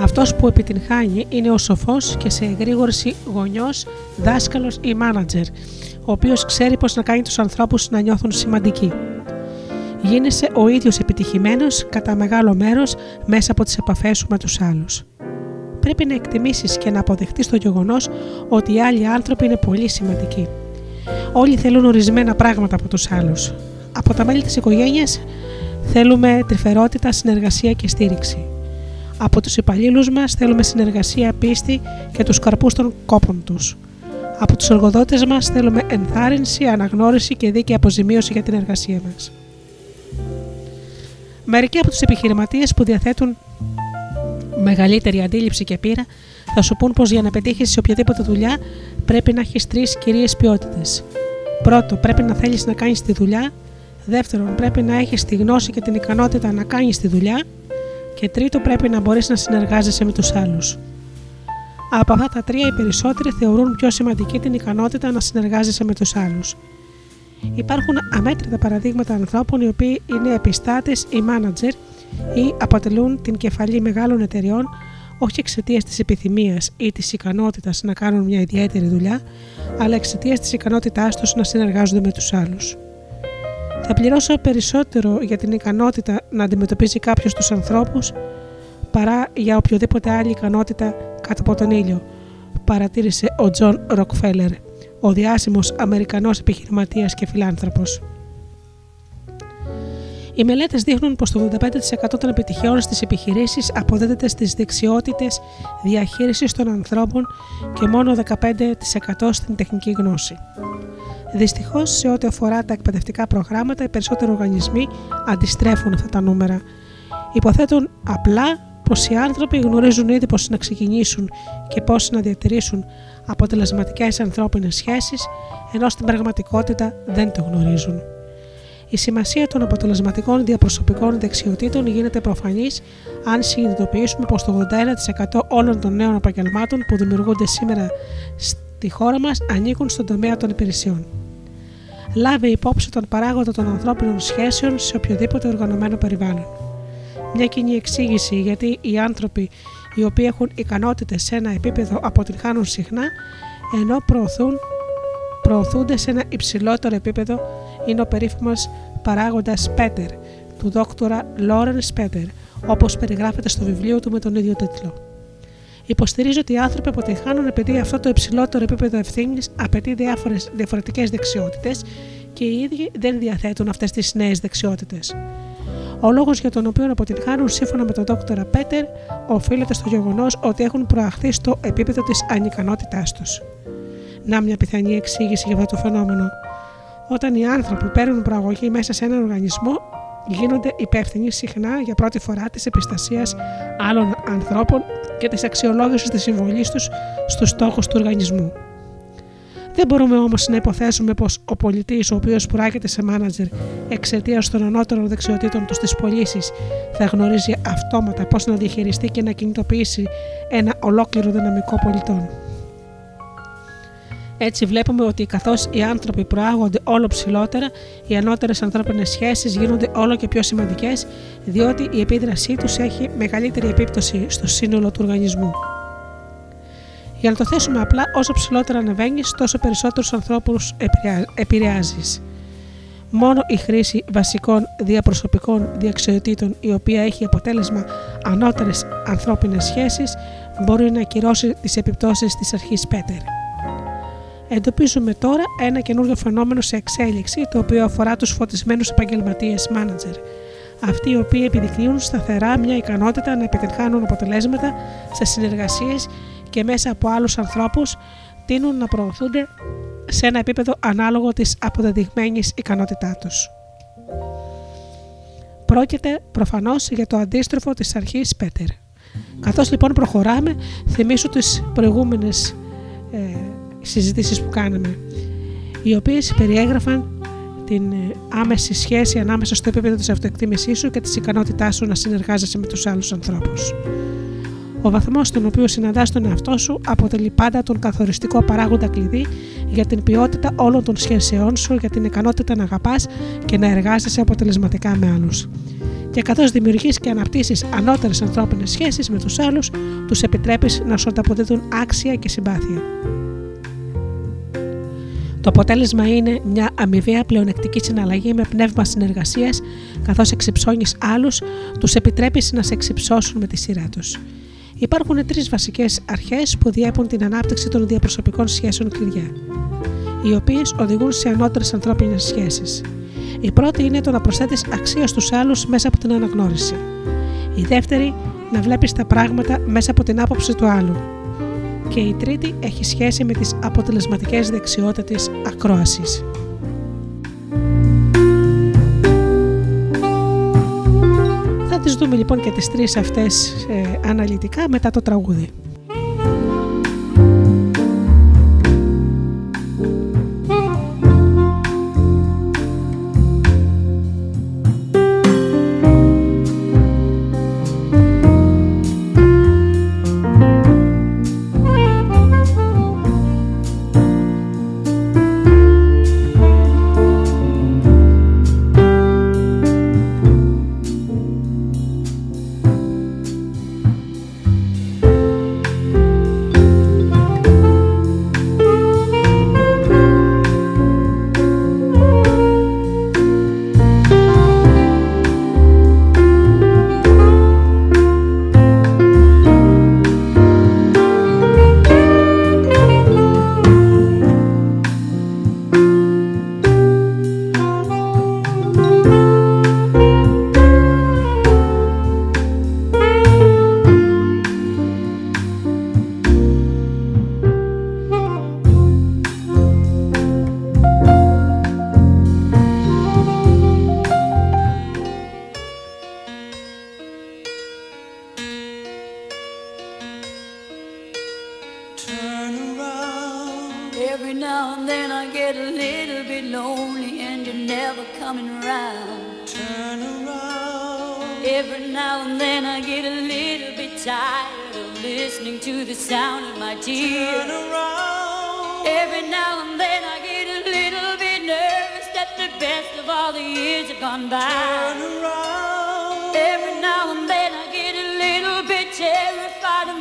Αυτός που επιτυγχάνει είναι ο σοφός και σε εγρήγορση γονιός, δάσκαλος ή μάνατζερ, ο οποίος ξέρει πώς να κάνει τους ανθρώπους να νιώθουν σημαντικοί. Γίνεσαι ο ίδιος επιτυχημένος κατά μεγάλο μέρος μέσα από τις επαφές σου με τους άλλους. Πρέπει να εκτιμήσεις και να αποδεχτείς το γεγονός ότι οι άλλοι άνθρωποι είναι πολύ σημαντικοί. Όλοι θέλουν ορισμένα πράγματα από τους άλλους από τα μέλη της οικογένειας θέλουμε τρυφερότητα, συνεργασία και στήριξη. Από τους υπαλλήλους μας θέλουμε συνεργασία, πίστη και τους καρπούς των κόπων τους. Από τους εργοδότες μας θέλουμε ενθάρρυνση, αναγνώριση και δίκαιη αποζημίωση για την εργασία μας. Μερικοί από τους επιχειρηματίες που διαθέτουν μεγαλύτερη αντίληψη και πείρα θα σου πούν πως για να πετύχεις σε οποιαδήποτε δουλειά πρέπει να έχεις τρεις κυρίες ποιότητες. Πρώτο, πρέπει να θέλεις να κάνεις τη δουλειά Δεύτερον, πρέπει να έχεις τη γνώση και την ικανότητα να κάνεις τη δουλειά. Και τρίτο, πρέπει να μπορείς να συνεργάζεσαι με τους άλλους. Από αυτά τα τρία, οι περισσότεροι θεωρούν πιο σημαντική την ικανότητα να συνεργάζεσαι με τους άλλους. Υπάρχουν αμέτρητα παραδείγματα ανθρώπων οι οποίοι είναι επιστάτες ή μάνατζερ ή αποτελούν την κεφαλή μεγάλων εταιριών όχι εξαιτίας της επιθυμίας ή της ικανότητας να κάνουν μια ιδιαίτερη δουλειά, αλλά εξαιτίας της ικανότητάς τους να συνεργάζονται με τους άλλους. Θα πληρώσω περισσότερο για την ικανότητα να αντιμετωπίσει κάποιος τους ανθρώπους παρά για οποιοδήποτε άλλη ικανότητα κάτω από τον ήλιο, παρατήρησε ο Τζον Ροκφέλερ, ο διάσημος Αμερικανός επιχειρηματίας και φιλάνθρωπος. Οι μελέτες δείχνουν πως το 85% των επιτυχιών στις επιχειρήσεις αποδίδεται στις δεξιότητες διαχείρισης των ανθρώπων και μόνο 15% στην τεχνική γνώση. Δυστυχώς, σε ό,τι αφορά τα εκπαιδευτικά προγράμματα, οι περισσότεροι οργανισμοί αντιστρέφουν αυτά τα νούμερα. Υποθέτουν απλά πως οι άνθρωποι γνωρίζουν ήδη πώς να ξεκινήσουν και πώ να διατηρήσουν αποτελεσματικές ανθρώπινες σχέσεις, ενώ στην πραγματικότητα δεν το γνωρίζουν. Η σημασία των αποτελεσματικών διαπροσωπικών δεξιοτήτων γίνεται προφανής αν συνειδητοποιήσουμε πως το 81% όλων των νέων επαγγελμάτων που δημιουργούνται σήμερα στη χώρα μας ανήκουν στον τομέα των υπηρεσιών λάβει υπόψη τον παράγοντα των ανθρώπινων σχέσεων σε οποιοδήποτε οργανωμένο περιβάλλον. Μια κοινή εξήγηση γιατί οι άνθρωποι οι οποίοι έχουν ικανότητες σε ένα επίπεδο αποτυγχάνουν συχνά, ενώ προωθούν, προωθούνται σε ένα υψηλότερο επίπεδο είναι ο περίφημος παράγοντας Πέτερ του δόκτωρα Λόρενς Σπέτερ, όπως περιγράφεται στο βιβλίο του με τον ίδιο τίτλο. Υποστηρίζει ότι οι άνθρωποι αποτυγχάνουν επειδή αυτό το υψηλότερο επίπεδο ευθύνης απαιτεί διαφορετικές δεξιότητες και οι ίδιοι δεν διαθέτουν αυτές τις νέες δεξιότητες. Ο λόγος για τον οποίο αποτυγχάνουν σύμφωνα με τον Δόκτωρα Πέτερ οφείλεται στο γεγονός ότι έχουν προαχθεί στο επίπεδο της ανικανότητάς τους. Να μια πιθανή εξήγηση για αυτό το φαινόμενο. Όταν οι άνθρωποι παίρνουν προαγωγή μέσα σε έναν οργανισμό, γίνονται υπεύθυνοι συχνά για πρώτη φορά της επιστασίας άλλων ανθρώπων και της αξιολόγησης της συμβολής τους στους στόχους του οργανισμού. Δεν μπορούμε όμως να υποθέσουμε πως ο πολιτής, ο οποίος προάγεται σε μάνατζερ εξαιτίας των ανώτερων δεξιοτήτων του στις πωλήσεις, θα γνωρίζει αυτόματα πώ να διαχειριστεί και να κινητοποιήσει ένα ολόκληρο δυναμικό πολιτών. Έτσι βλέπουμε ότι καθώς οι άνθρωποι προάγονται όλο ψηλότερα, οι ανώτερες ανθρώπινες σχέσεις γίνονται όλο και πιο σημαντικές, διότι η επίδρασή τους έχει μεγαλύτερη επίπτωση στο σύνολο του οργανισμού. Για να το θέσουμε απλά, όσο ψηλότερα ανεβαίνεις, τόσο περισσότερους ανθρώπους επηρεάζεις. Μόνο η χρήση βασικών διαπροσωπικών διαξιοτήτων, η οποία έχει αποτέλεσμα ανώτερες ανθρώπινες σχέσεις, μπορεί να ακυρώσει τις επιπτώσεις της αρχής Πέτερ. Εντοπίζουμε τώρα ένα καινούργιο φαινόμενο σε εξέλιξη, το οποίο αφορά τους φωτισμένους επαγγελματίες manager. Αυτοί οι οποίοι επιδεικνύουν σταθερά μια ικανότητα να επιτυγχάνουν αποτελέσματα σε συνεργασίες και μέσα από άλλους ανθρώπους τείνουν να προωθούνται σε ένα επίπεδο ανάλογο της αποδεδειγμένης ικανότητάς τους. Πρόκειται προφανώς για το αντίστροφο της αρχής Πέτερ. Καθώς λοιπόν προχωράμε, θυμίσου τις προηγούμενες ε, συζητήσεις που κάναμε, οι οποίες περιέγραφαν την ε, άμεση σχέση ανάμεσα στο επίπεδο της αυτοεκτίμησής σου και της ικανότητάς σου να συνεργάζεσαι με τους άλλους ανθρώπους. Ο βαθμός στον οποίο συναντάς τον εαυτό σου αποτελεί πάντα τον καθοριστικό παράγοντα κλειδί για την ποιότητα όλων των σχέσεών σου, για την ικανότητα να αγαπάς και να εργάζεσαι αποτελεσματικά με άλλους. Και καθώς δημιουργείς και αναπτύσσεις ανώτερες ανθρώπινες σχέσεις με τους άλλους, τους επιτρέπεις να σου ανταποδίδουν άξια και συμπάθεια. Το αποτέλεσμα είναι μια αμοιβαία πλεονεκτική συναλλαγή με πνεύμα συνεργασίας, καθώς εξυψώνεις άλλους, τους επιτρέπεις να σε εξυψώσουν με τη σειρά τους. Υπάρχουν τρεις βασικές αρχές που διέπουν την ανάπτυξη των διαπροσωπικών σχέσεων κλειδιά, οι οποίες οδηγούν σε ανώτερες ανθρώπινες σχέσεις. Η πρώτη είναι το να προσθέτεις αξία στους άλλους μέσα από την αναγνώριση. Η δεύτερη, να βλέπεις τα πράγματα μέσα από την άποψη του άλλου. Και η τρίτη έχει σχέση με τις αποτελεσματικές δεξιότητες ακρόασης. τις δούμε λοιπόν και τις τρεις αυτές ε, αναλυτικά μετά το τραγούδι.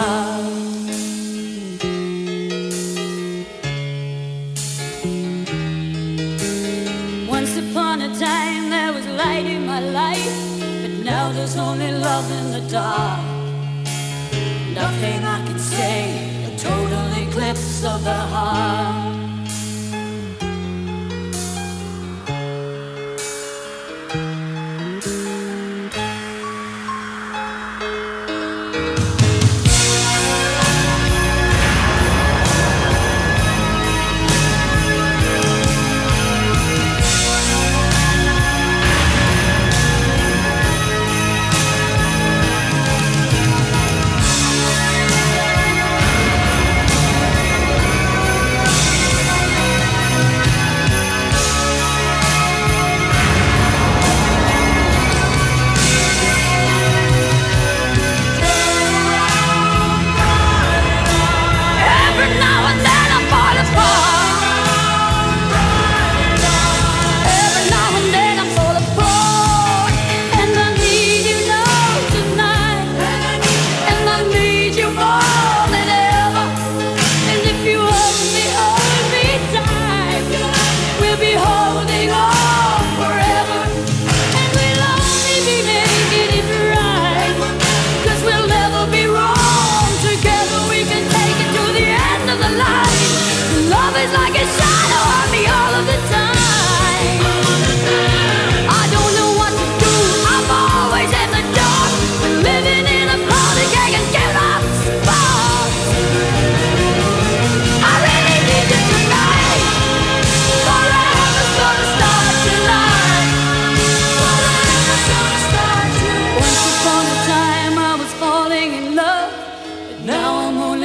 love.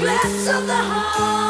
Blast of the heart.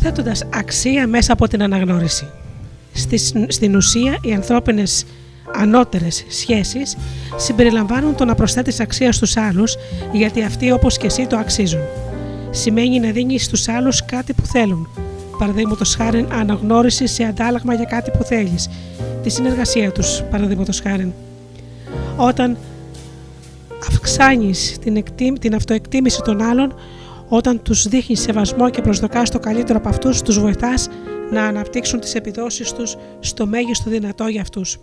Προσθέτοντας αξία μέσα από την αναγνώριση. Στην ουσία, οι ανθρώπινες ανώτερες σχέσεις συμπεριλαμβάνουν το να προσθέτεις αξία στους άλλους γιατί αυτοί όπως και εσύ το αξίζουν. Σημαίνει να δίνεις στους άλλους κάτι που θέλουν, παραδείγματος χάρη αναγνώριση σε αντάλλαγμα για κάτι που θέλεις, τη συνεργασία τους, παραδείγματος χάρη. Όταν αυξάνεις την, την αυτοεκτίμηση των άλλων, όταν τους δείχνεις σεβασμό και προσδοκάς το καλύτερο από αυτούς, τους βοηθάς να αναπτύξουν τις επιδόσεις τους στο μέγιστο δυνατό για αυτούς.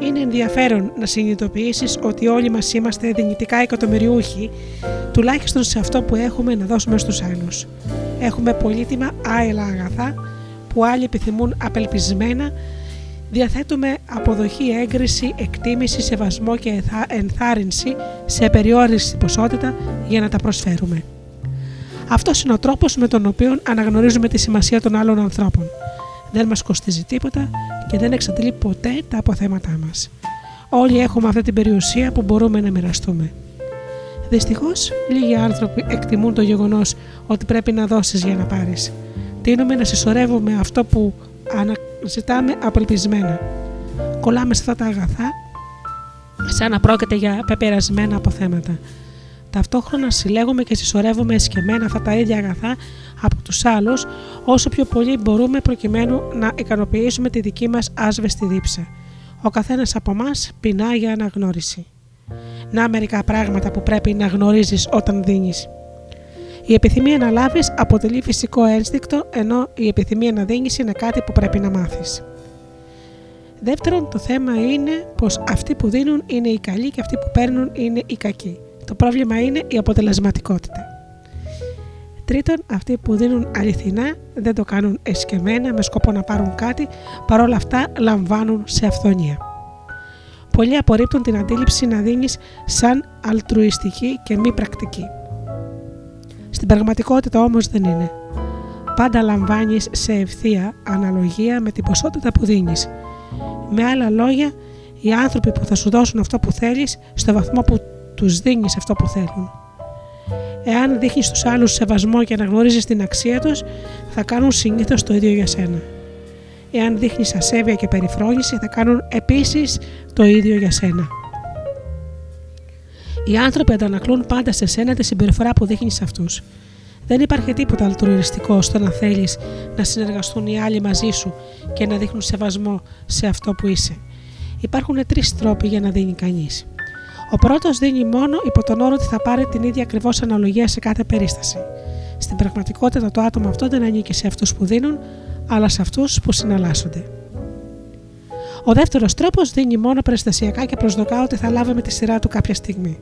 Είναι ενδιαφέρον να συνειδητοποιήσεις ότι όλοι μας είμαστε δυνητικά εκατομμυριούχοι, τουλάχιστον σε αυτό που έχουμε να δώσουμε στους άλλους. Έχουμε πολύτιμα άελα αγαθά που άλλοι επιθυμούν απελπισμένα. Διαθέτουμε αποδοχή, έγκριση, εκτίμηση, σεβασμό και ενθάρρυνση σε περιόριστη ποσότητα για να τα προσφέρουμε. Αυτός είναι ο τρόπος με τον οποίο αναγνωρίζουμε τη σημασία των άλλων ανθρώπων. Δεν μας κοστίζει τίποτα και δεν εξαντλεί ποτέ τα αποθέματά μας. Όλοι έχουμε αυτή την περιουσία που μπορούμε να μοιραστούμε. Δυστυχώς, λίγοι άνθρωποι εκτιμούν το γεγονός ότι πρέπει να δώσεις για να πάρεις. Τίνουμε να συσσωρεύουμε αυτό που αναζητάμε απελπισμένα. Κολλάμε σε αυτά τα αγαθά σαν να πρόκειται για πεπερασμένα αποθέματα. Ταυτόχρονα συλλέγουμε και συσσωρεύουμε εσκεμμένα αυτά τα ίδια αγαθά από τους άλλους όσο πιο πολύ μπορούμε προκειμένου να ικανοποιήσουμε τη δική μας άσβεστη δίψα. Ο καθένας από εμά πεινά για αναγνώριση. Να μερικά πράγματα που πρέπει να γνωρίζεις όταν δίνεις. Η επιθυμία να λάβεις αποτελεί φυσικό ένστικτο, ενώ η επιθυμία να δίνεις είναι κάτι που πρέπει να μάθεις. Δεύτερον, το θέμα είναι πως αυτοί που δίνουν είναι οι καλοί και αυτοί που παίρνουν είναι οι κακοί. Το πρόβλημα είναι η αποτελεσματικότητα. Τρίτον, αυτοί που δίνουν αληθινά δεν το κάνουν εσκεμμένα με σκοπό να πάρουν κάτι, παρόλα αυτά λαμβάνουν σε αυθονία. Πολλοί απορρίπτουν την αντίληψη να δίνεις σαν αλτρουιστική και μη πρακτική. Στην πραγματικότητα όμως δεν είναι. Πάντα λαμβάνεις σε ευθεία αναλογία με την ποσότητα που δίνεις. Με άλλα λόγια, οι άνθρωποι που θα σου δώσουν αυτό που θέλεις στο βαθμό που τους δίνεις αυτό που θέλουν. Εάν δείχνεις στους άλλους σεβασμό και αναγνωρίζει την αξία τους, θα κάνουν συνήθως το ίδιο για σένα. Εάν δείχνεις ασέβεια και περιφρόνηση, θα κάνουν επίσης το ίδιο για σένα. Οι άνθρωποι αντανακλούν πάντα σε σένα τη συμπεριφορά που δείχνεις σε αυτούς. Δεν υπάρχει τίποτα αλτρουιστικό στο να θέλεις να συνεργαστούν οι άλλοι μαζί σου και να δείχνουν σεβασμό σε αυτό που είσαι. Υπάρχουν τρεις τρόποι για να δίνει κανείς. Ο πρώτος δίνει μόνο υπό τον όρο ότι θα πάρει την ίδια ακριβώς αναλογία σε κάθε περίσταση. Στην πραγματικότητα το άτομο αυτό δεν ανήκει σε αυτούς που δίνουν, αλλά σε αυτούς που συναλλάσσονται. Ο δεύτερος τρόπος δίνει μόνο περιστασιακά και προσδοκά ότι θα λάβει με τη σειρά του κάποια στιγμή.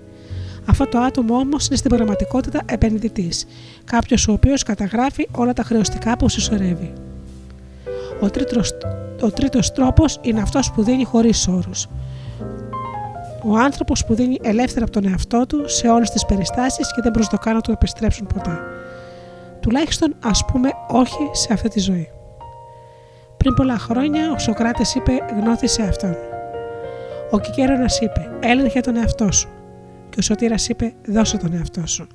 Αυτό το άτομο όμως είναι στην πραγματικότητα επενδυτής, κάποιος ο οποίος καταγράφει όλα τα χρεωστικά που συσσωρεύει. Ο τρίτος, ο τρίτος τρόπος είναι αυτός που δίνει χωρίς όρους. Ο άνθρωπος που δίνει ελεύθερα από τον εαυτό του σε όλες τις περιστάσεις και δεν προσδοκά να του επιστρέψουν ποτέ. Τουλάχιστον ας πούμε όχι σε αυτή τη ζωή. Πριν πολλά χρόνια ο Σοκράτης είπε γνώθησε αυτόν. Ο Κικέρονας είπε έλεγχε τον εαυτό σου. Και ο Σωτήρας είπε δώσε τον εαυτό σου.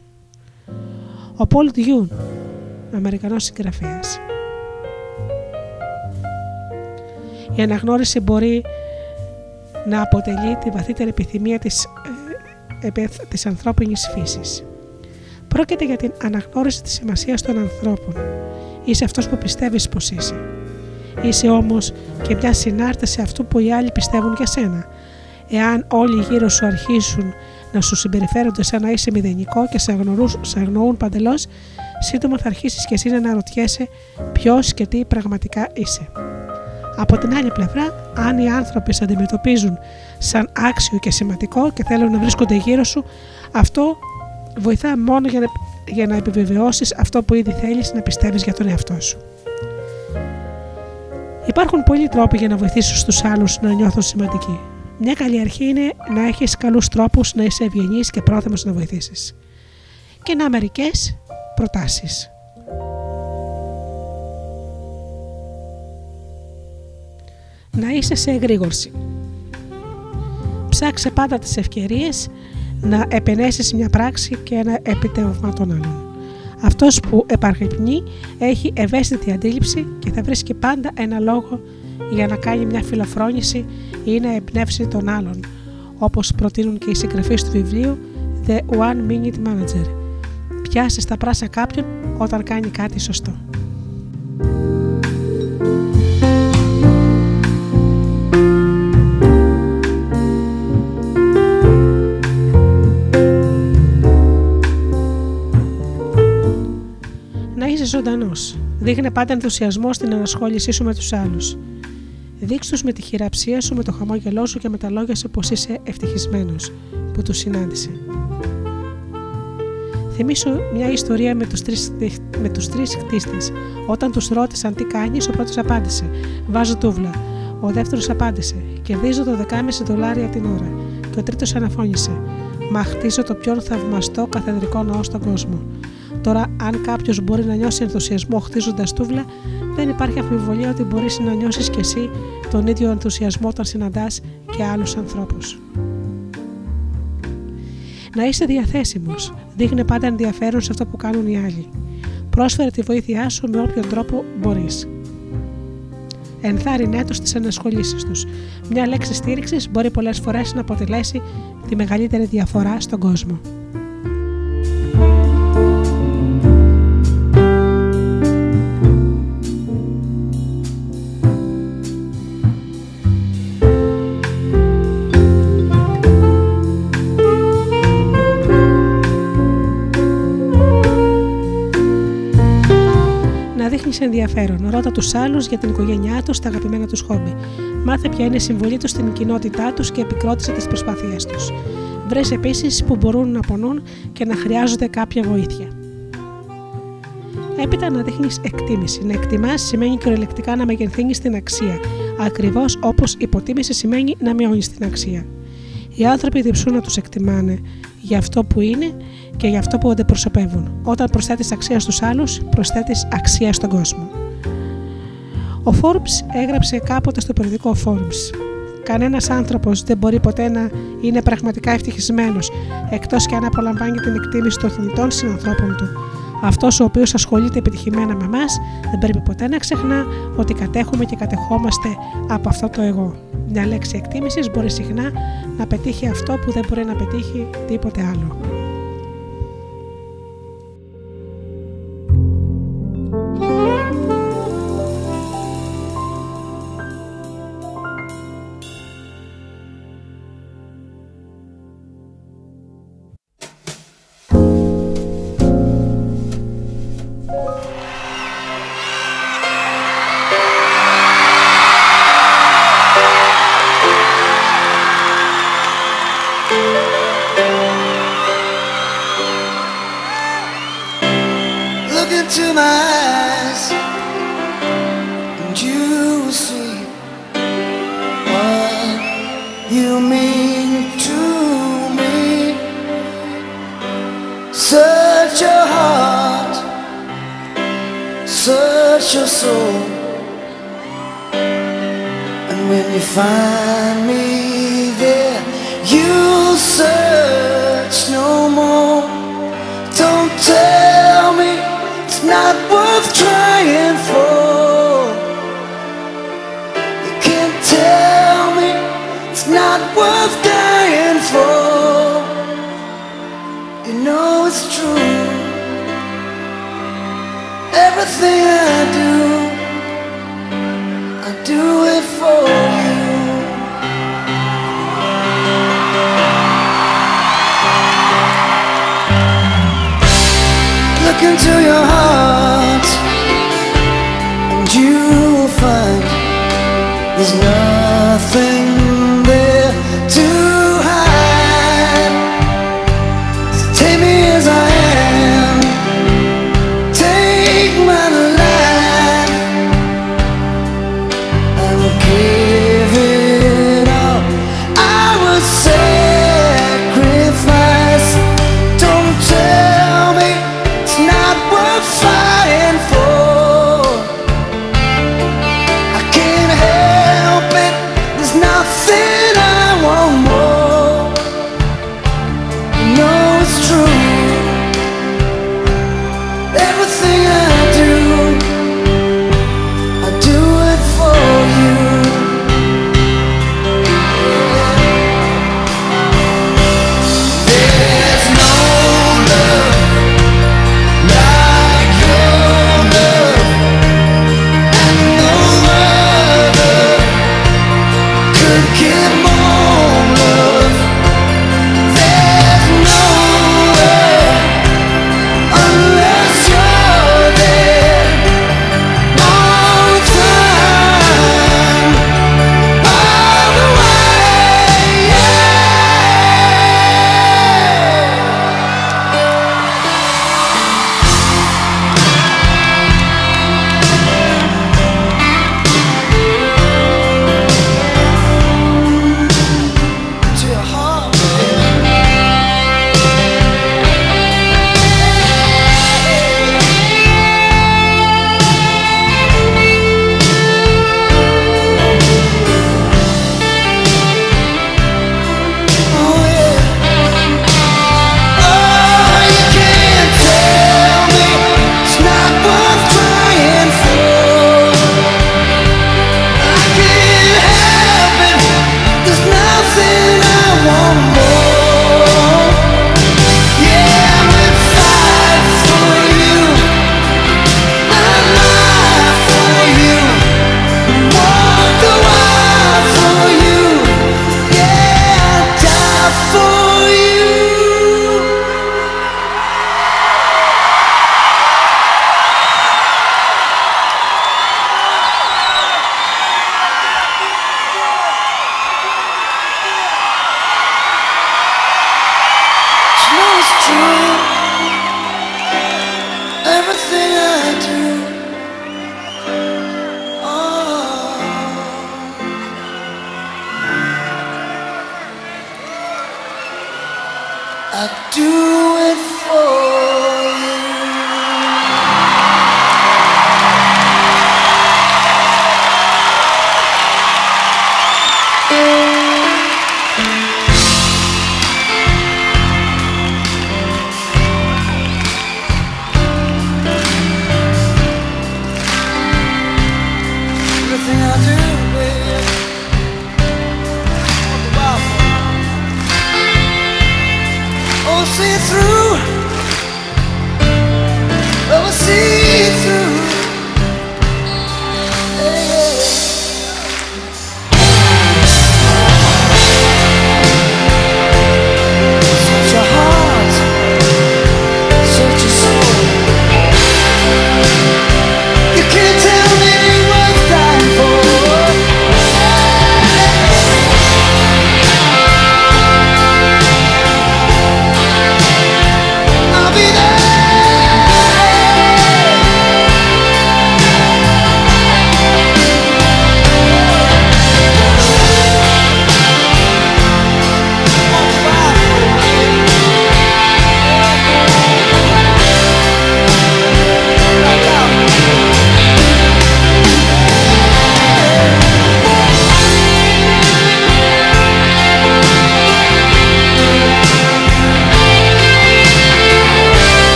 Ο Πολ Διούν, Αμερικανός συγγραφέας. Η αναγνώριση μπορεί να αποτελεί τη βαθύτερη επιθυμία της, ε, της ανθρώπινης φύσης. Πρόκειται για την αναγνώριση της σημασίας των ανθρώπων. Είσαι αυτός που πιστεύεις πως είσαι. Είσαι όμως και μια συνάρτηση αυτού που οι άλλοι πιστεύουν για σένα. Εάν όλοι γύρω σου αρχίσουν να σου συμπεριφέρονται σαν να είσαι μηδενικό και σε, αγνοούν, σε αγνοούν παντελώς, σύντομα θα αρχίσεις και εσύ να αναρωτιέσαι ποιος και τι πραγματικά είσαι. Από την άλλη πλευρά, αν οι άνθρωποι σε αντιμετωπίζουν σαν άξιο και σημαντικό και θέλουν να βρίσκονται γύρω σου, αυτό βοηθά μόνο για να, για να επιβεβαιώσεις αυτό που ήδη θέλεις να πιστεύεις για τον εαυτό σου. Υπάρχουν πολλοί τρόποι για να βοηθήσεις τους άλλους να νιώθουν σημαντικοί. Μια καλή αρχή είναι να έχεις καλούς τρόπους να είσαι ευγενής και πρόθυμος να βοηθήσεις. Και να μερικές προτάσεις. να είσαι σε εγρήγορση. Ψάξε πάντα τις ευκαιρίες να επενέσεις μια πράξη και ένα επιτεύγμα των άλλων. Αυτός που επαρχυπνεί έχει ευαίσθητη αντίληψη και θα βρίσκει πάντα ένα λόγο για να κάνει μια φιλοφρόνηση ή να εμπνεύσει τον άλλον, όπως προτείνουν και οι συγγραφείς του βιβλίου The One Minute Manager. Πιάσε στα πράσα κάποιον όταν κάνει κάτι σωστό. Να είσαι ζωντανός. Δείχνε πάντα ενθουσιασμό στην ενασχόλησή σου με τους άλλους. Δείξ με τη χειραψία σου, με το χαμόγελό σου και με τα λόγια σου πως είσαι ευτυχισμένος που τους συνάντησε. Θυμήσου μια ιστορία με τους τρεις, με τους τρεις χτίστες. Όταν τους ρώτησαν τι κάνεις, ο πρώτος απάντησε «Βάζω τούβλα». Ο δεύτερος απάντησε «Κερδίζω το 10,5 δολάρια την ώρα». Και ο τρίτος αναφώνησε «Μα χτίζω το πιο θαυμαστό καθεδρικό ναό στον κόσμο». Τώρα, αν κάποιος μπορεί να νιώσει ενθουσιασμό χτίζοντας τούβλα, δεν υπάρχει αμφιβολία ότι μπορείς να νιώσεις κι εσύ τον ίδιο ενθουσιασμό όταν συναντάς και άλλους ανθρώπους. Να είσαι διαθέσιμος. Δείχνε πάντα ενδιαφέρον σε αυτό που κάνουν οι άλλοι. Πρόσφερε τη βοήθειά σου με όποιον τρόπο μπορείς. Ενθάρρυνέ τους στι ενασχολήσεις τους. Μια λέξη στήριξης μπορεί πολλές φορές να αποτελέσει τη μεγαλύτερη διαφορά στον κόσμο. Ενδιαφέρον. Ρώτα τους άλλους για την οικογένειά τους, τα αγαπημένα τους χόμπι. Μάθε ποια είναι η συμβολή τους στην κοινότητά τους και επικρότησε τις προσπάθειές τους. Βρες επίσης που μπορούν να πονούν και να χρειάζονται κάποια βοήθεια. Έπειτα να δείχνεις εκτίμηση. Να εκτιμάς σημαίνει κυριολεκτικά να μεγενθύνεις την αξία, ακριβώς όπως υποτίμηση σημαίνει να μειώνεις την αξία. Οι άνθρωποι διψούν να τους εκτιμάνε για αυτό που είναι και για αυτό που αντιπροσωπεύουν. Όταν προσθέτεις αξία στους άλλους, προσθέτεις αξία στον κόσμο. Ο Forbes έγραψε κάποτε στο περιοδικό Forbes. Κανένας άνθρωπος δεν μπορεί ποτέ να είναι πραγματικά ευτυχισμένος, εκτός και αν απολαμβάνει την εκτίμηση των θνητών συνανθρώπων του. Αυτός ο οποίος ασχολείται επιτυχημένα με εμάς δεν πρέπει ποτέ να ξεχνά ότι κατέχουμε και κατεχόμαστε από αυτό το εγώ. Μια λέξη εκτίμησης μπορεί συχνά να πετύχει αυτό που δεν μπορεί να πετύχει τίποτε άλλο.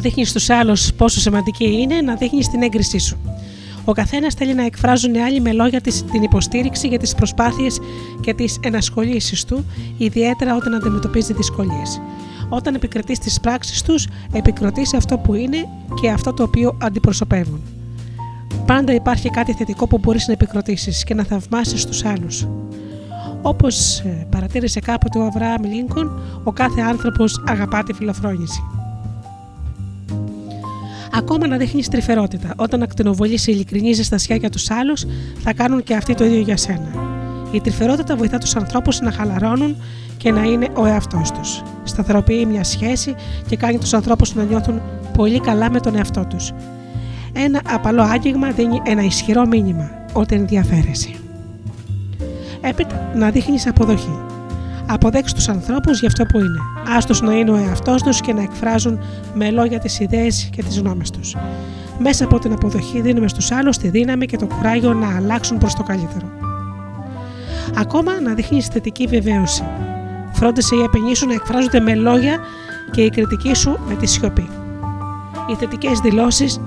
Να δείχνεις στους άλλους πόσο σημαντική είναι να δείχνεις την έγκρισή σου. Ο καθένας θέλει να εκφράζουν οι άλλοι με λόγια της, την υποστήριξη για τις προσπάθειες και τις ενασχολήσεις του, ιδιαίτερα όταν αντιμετωπίζει δυσκολίες. Όταν επικρατείς τις πράξεις τους, επικροτείς αυτό που είναι και αυτό το οποίο αντιπροσωπεύουν. Πάντα υπάρχει κάτι θετικό που μπορείς να επικροτήσεις και να θαυμάσεις τους άλλους. Όπως ε, παρατήρησε κάποτε ο Αβραάμ Λίνκον, ο κάθε άνθρωπος αγαπά τη φιλοφρόνηση. Ακόμα να δείχνεις τρυφερότητα. Όταν ακτινοβολήσει ειλικρινή ζεστασιά για τους άλλους, θα κάνουν και αυτοί το ίδιο για σένα. Η τρυφερότητα βοηθά τους ανθρώπους να χαλαρώνουν και να είναι ο εαυτός τους. Σταθεροποιεί μια σχέση και κάνει τους ανθρώπους να νιώθουν πολύ καλά με τον εαυτό τους. Ένα απαλό άγγιγμα δίνει ένα ισχυρό μήνυμα ότι ενδιαφέρεσαι. Έπειτα να δείχνεις αποδοχή. Αποδέξου τους ανθρώπους για αυτό που είναι. Άστος να είναι ο εαυτός τους και να εκφράζουν με λόγια τις ιδέες και τις γνώμες τους. Μέσα από την αποδοχή δίνουμε στους άλλους τη δύναμη και το κουράγιο να αλλάξουν προς το καλύτερο. Ακόμα να δείχνει θετική βεβαίωση. Φρόντισε οι επενεί σου να εκφράζονται με λόγια και η κριτική σου με τη σιωπή. Οι θετικές δηλώσεις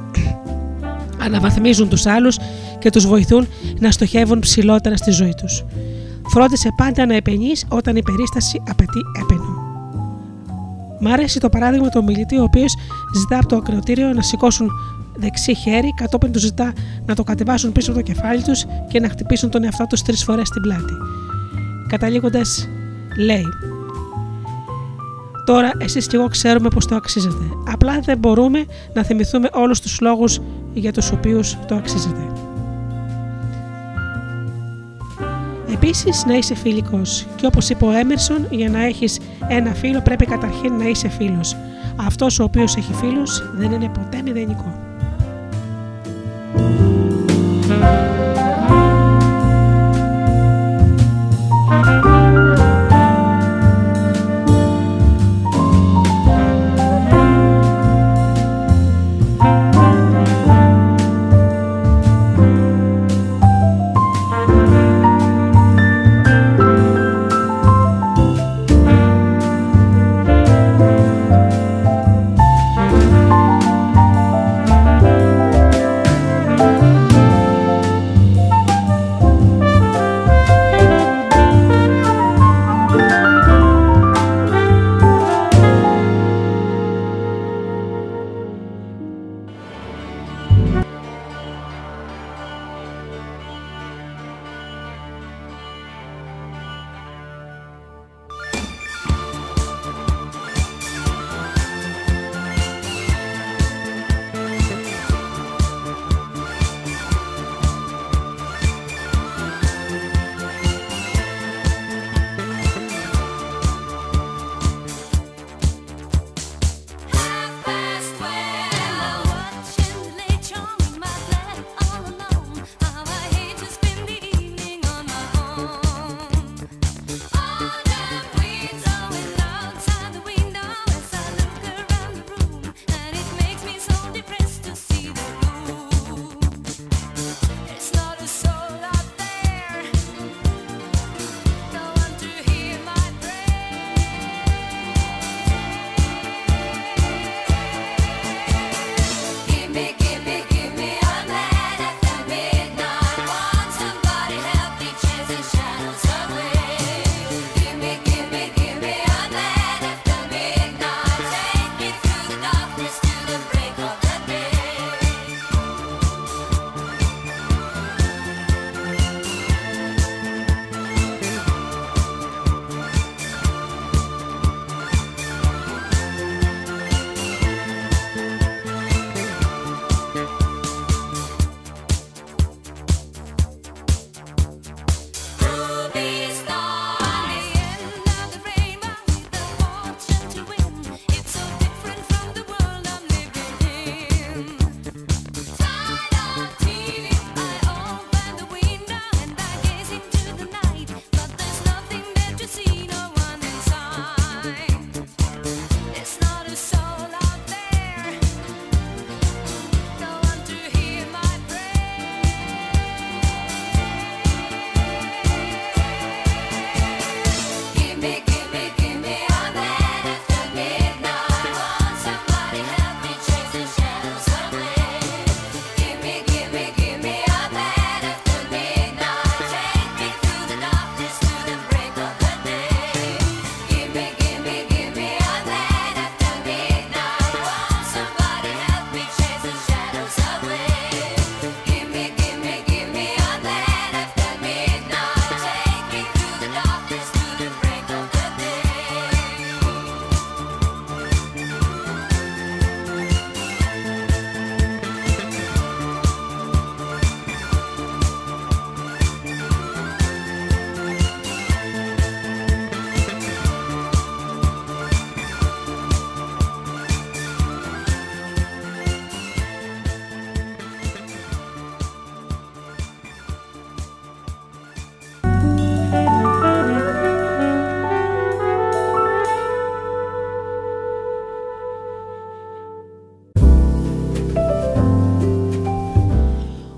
αναβαθμίζουν τους άλλους και τους βοηθούν να στοχεύουν ψηλότερα στη ζωή τους. Φρόντισε πάντα να επενείς όταν η περίσταση απαιτεί έπαινο. Μ' αρέσει το παράδειγμα του ομιλητή, ο οποίος ζητά από το ακροτήριο να σηκώσουν δεξί χέρι, κατόπιν του ζητά να το κατεβάσουν πίσω από το κεφάλι τους και να χτυπήσουν τον εαυτό τους τρεις φορές στην πλάτη. Καταλήγοντας, λέει: Τώρα εσείς και εγώ ξέρουμε πως το αξίζετε. Απλά δεν μπορούμε να θυμηθούμε όλους τους λόγους για τους οποίους το αξίζεται. Επίσης να είσαι φιλικός και όπως είπε ο Έμερσον για να έχεις ένα φίλο πρέπει καταρχήν να είσαι φίλος. Αυτός ο οποίος έχει φίλους δεν είναι ποτέ μηδενικό.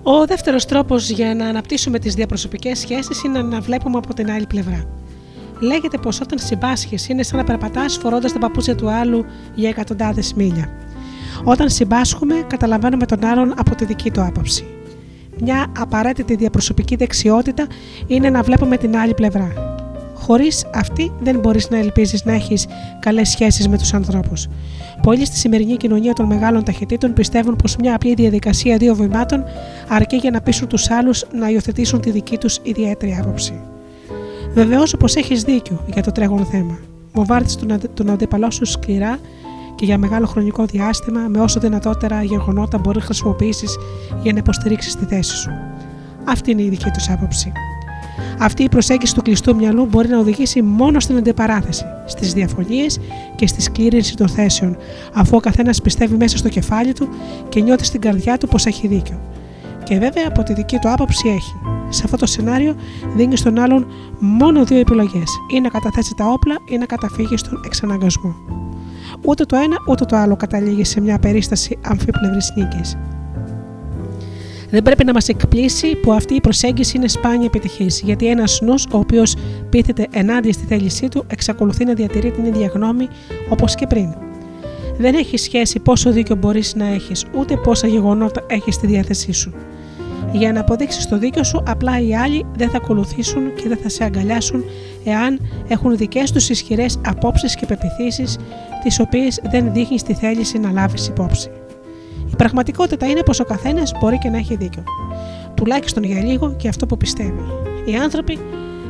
Ο δεύτερος τρόπος για να αναπτύσσουμε τις διαπροσωπικές σχέσεις είναι να βλέπουμε από την άλλη πλευρά. Λέγεται πως όταν συμπάσχεις είναι σαν να περπατάς φορώντας τα παπούτσια του άλλου για εκατοντάδες μίλια. Όταν συμπάσχουμε, καταλαβαίνουμε τον άλλον από τη δική του άποψη. Μια απαραίτητη διαπροσωπική δεξιότητα είναι να βλέπουμε την άλλη πλευρά. Χωρίς αυτή δεν μπορείς να ελπίζεις να έχεις καλές σχέσεις με τους ανθρώπους. Πολλοί στη σημερινή κοινωνία των μεγάλων ταχυτήτων πιστεύουν πως μια απλή διαδικασία δύο βημάτων αρκεί για να πείσουν τους άλλους να υιοθετήσουν τη δική τους ιδιαίτερη άποψη. Βεβαίως πω έχεις δίκιο για το τρέχον θέμα. Μοβάρτη τον αντίπαλό σου σκληρά και για μεγάλο χρονικό διάστημα με όσο δυνατότερα γεγονότα μπορεί να χρησιμοποιήσεις για να υποστηρίξεις τη θέση σου. Αυτή είναι η δική τους άποψη. Αυτή η προσέγγιση του κλειστού μυαλού μπορεί να οδηγήσει μόνο στην αντιπαράθεση, στις διαφωνίες και στη σκλήρυνση των θέσεων, αφού ο καθένας πιστεύει μέσα στο κεφάλι του και νιώθει στην καρδιά του πως έχει δίκιο. Και βέβαια από τη δική του άποψη έχει. Σε αυτό το σενάριο δίνει στον άλλον μόνο δύο επιλογές: ή να καταθέσει τα όπλα ή να καταφύγει στον εξαναγκασμό. Ούτε το ένα ούτε το άλλο καταλήγει σε μια περίσταση αμφίπλευρης νίκης. Δεν πρέπει να μας εκπλήσει που αυτή η προσέγγιση είναι σπάνια επιτυχής, γιατί ένας νους, ο οποίος πείθεται ενάντια στη θέλησή του, εξακολουθεί να διατηρεί την ίδια γνώμη όπως και πριν. Δεν έχει σχέση πόσο δίκιο μπορείς να έχεις, ούτε πόσα γεγονότα έχεις στη διάθεσή σου. Για να αποδείξεις το δίκιο σου, απλά οι άλλοι δεν θα ακολουθήσουν και δεν θα σε αγκαλιάσουν εάν έχουν δικές τους ισχυρές απόψεις και πεπιθήσεις, τις οποίες δεν δείχνεις τη θέληση να λάβεις υπόψη. Η πραγματικότητα είναι πως ο καθένας μπορεί και να έχει δίκιο. Τουλάχιστον για λίγο και αυτό που πιστεύει. Οι άνθρωποι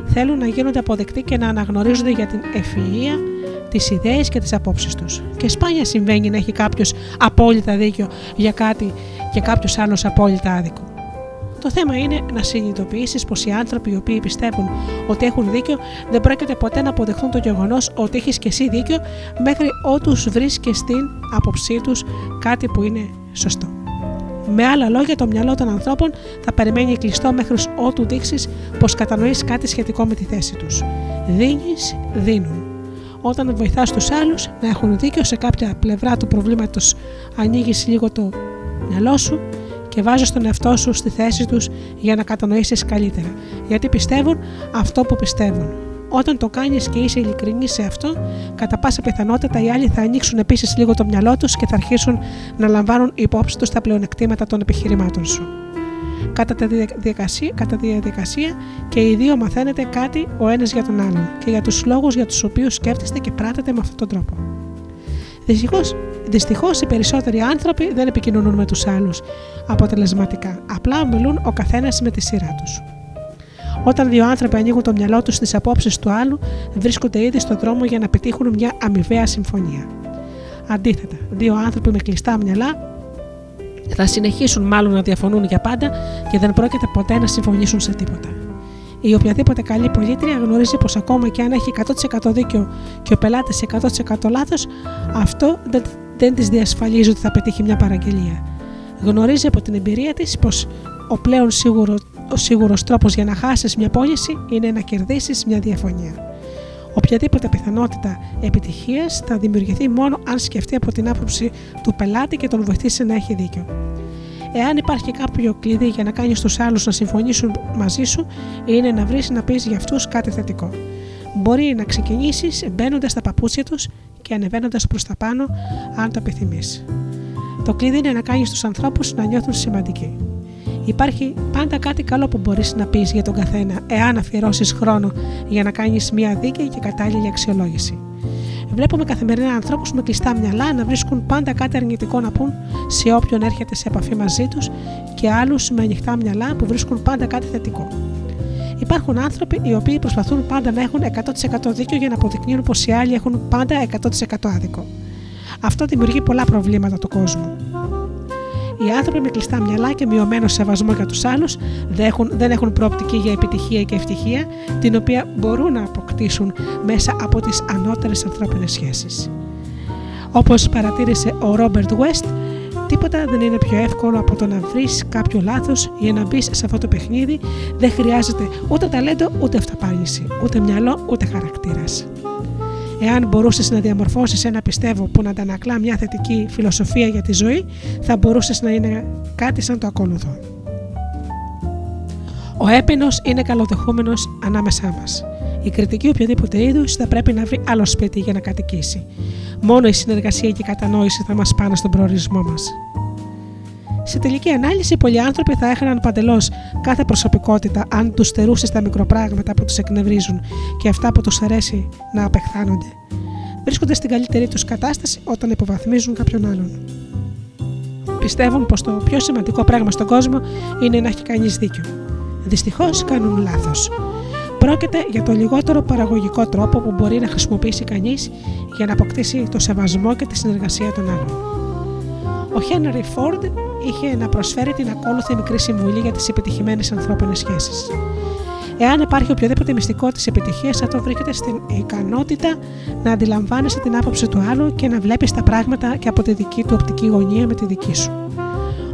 θέλουν να γίνονται αποδεκτοί και να αναγνωρίζονται για την ευφυΐα, τις ιδέες και τις απόψεις τους. Και σπάνια συμβαίνει να έχει κάποιος απόλυτα δίκιο για κάτι και κάποιος άλλος απόλυτα άδικο. Το θέμα είναι να συνειδητοποιήσεις πως οι άνθρωποι οι οποίοι πιστεύουν ότι έχουν δίκιο δεν πρόκειται ποτέ να αποδεχθούν το γεγονός ότι έχεις και εσύ δίκιο μέχρι ότους βρει και στην άποψή τους κάτι που είναι σωστό. Με άλλα λόγια, το μυαλό των ανθρώπων θα περιμένει κλειστό μέχρι ότου δείξεις πως κατανοείς κάτι σχετικό με τη θέση τους. Δίνεις, δίνουν. Όταν βοηθάς τους άλλους να έχουν δίκιο σε κάποια πλευρά του προβλήματος, ανοίγεις λίγο το μυαλό σου και βάζεις τον εαυτό σου στη θέση τους για να κατανοήσεις καλύτερα. Γιατί πιστεύουν αυτό που πιστεύουν. Όταν το κάνεις και είσαι ειλικρινής σε αυτό, κατά πάσα πιθανότητα οι άλλοι θα ανοίξουν επίσης λίγο το μυαλό τους και θα αρχίσουν να λαμβάνουν υπόψη τους τα πλεονεκτήματα των επιχειρημάτων σου. Κατά τη διαδικασία, κατά τη διαδικασία και οι δύο μαθαίνετε κάτι ο ένας για τον άλλον και για τους λόγους για τους οποίους σκέφτεστε και πράτετε με αυτόν τον τρόπο. Δυστυχώς, οι περισσότεροι άνθρωποι δεν επικοινωνούν με τους άλλους αποτελεσματικά. Απλά μιλούν ο καθένας με τη σειρά τους. Όταν δύο άνθρωποι ανοίγουν το μυαλό τους στις απόψεις του άλλου, βρίσκονται ήδη στον δρόμο για να πετύχουν μια αμοιβαία συμφωνία. Αντίθετα, δύο άνθρωποι με κλειστά μυαλά θα συνεχίσουν μάλλον να διαφωνούν για πάντα και δεν πρόκειται ποτέ να συμφωνήσουν σε τίποτα. Η οποιαδήποτε καλή πολίτρια γνωρίζει πως ακόμα και αν έχει 100% δίκιο και ο πελάτης 100% λάθος, αυτό δεν, δεν της διασφαλίζει ότι θα πετύχει μια παραγγελία. Γνωρίζει από την εμπειρία της πως ο πλέον σίγουρο ο σίγουρος τρόπος για να χάσεις μια πώληση είναι να κερδίσεις μια διαφωνία. Οποιαδήποτε πιθανότητα επιτυχίας θα δημιουργηθεί μόνο αν σκεφτεί από την άποψη του πελάτη και τον βοηθήσει να έχει δίκιο. Εάν υπάρχει κάποιο κλειδί για να κάνεις τους άλλους να συμφωνήσουν μαζί σου, είναι να βρεις να πει για αυτούς κάτι θετικό. Μπορεί να ξεκινήσεις μπαίνοντας στα παπούτσια τους και ανεβαίνοντας προς τα πάνω, αν το επιθυμείς. Το κλειδί είναι να κάνεις τους ανθρώπους να νιώθουν σημαντικοί. Υπάρχει πάντα κάτι καλό που μπορείς να πεις για τον καθένα, εάν αφιερώσεις χρόνο για να κάνεις μια δίκαιη και κατάλληλη αξιολόγηση. Βλέπουμε καθημερινά ανθρώπους με κλειστά μυαλά να βρίσκουν πάντα κάτι αρνητικό να πούν σε όποιον έρχεται σε επαφή μαζί τους και άλλους με ανοιχτά μυαλά που βρίσκουν πάντα κάτι θετικό. Υπάρχουν άνθρωποι οι οποίοι προσπαθούν πάντα να έχουν 100% δίκιο για να αποδεικνύουν πως οι άλλοι έχουν πάντα 100% άδικο. Αυτό δημιουργεί πολλά προβλήματα του κόσμου. Οι άνθρωποι με κλειστά μυαλά και μειωμένο σεβασμό για τους άλλους δεν έχουν, δεν έχουν προοπτική για επιτυχία και ευτυχία, την οποία μπορούν να αποκτήσουν μέσα από τις ανώτερες ανθρώπινες σχέσεις. Όπως παρατήρησε ο Ρόμπερτ West, τίποτα δεν είναι πιο εύκολο από το να βρεις κάποιο λάθος για να μπεις σε αυτό το παιχνίδι. Δεν χρειάζεται ούτε ταλέντο, ούτε αυταπάγηση, ούτε μυαλό, ούτε χαρακτήρας. Εάν μπορούσες να διαμορφώσεις ένα πιστεύω που να αντανακλά μια θετική φιλοσοφία για τη ζωή, θα μπορούσες να είναι κάτι σαν το ακόλουθο. Ο έπαινο είναι καλοδεχούμενος ανάμεσά μας. Η κριτική οποιοδήποτε είδους θα πρέπει να βρει άλλο σπίτι για να κατοικήσει. Μόνο η συνεργασία και η κατανόηση θα μας πάνε στον προορισμό μας. Σε τελική ανάλυση, πολλοί άνθρωποι θα έχαναν παντελώς κάθε προσωπικότητα αν τους στερούσε τα μικροπράγματα που τους εκνευρίζουν και αυτά που τους αρέσει να απεχθάνονται. Βρίσκονται στην καλύτερη τους κατάσταση όταν υποβαθμίζουν κάποιον άλλον. Πιστεύουν πως το πιο σημαντικό πράγμα στον κόσμο είναι να έχει κανείς δίκιο. Δυστυχώς κάνουν λάθος. Πρόκειται για το λιγότερο παραγωγικό τρόπο που μπορεί να χρησιμοποιήσει κανείς για να αποκτήσει το σεβασμό και τη συνεργασία των άλλων. Ο Χένρι Φόρντ είχε να προσφέρει την ακόλουθη μικρή συμβουλή για τις επιτυχημένες ανθρώπινες σχέσεις. Εάν υπάρχει οποιοδήποτε μυστικό της επιτυχίας, αυτό βρίσκεται στην ικανότητα να αντιλαμβάνεσαι την άποψη του άλλου και να βλέπεις τα πράγματα και από τη δική του οπτική γωνία με τη δική σου.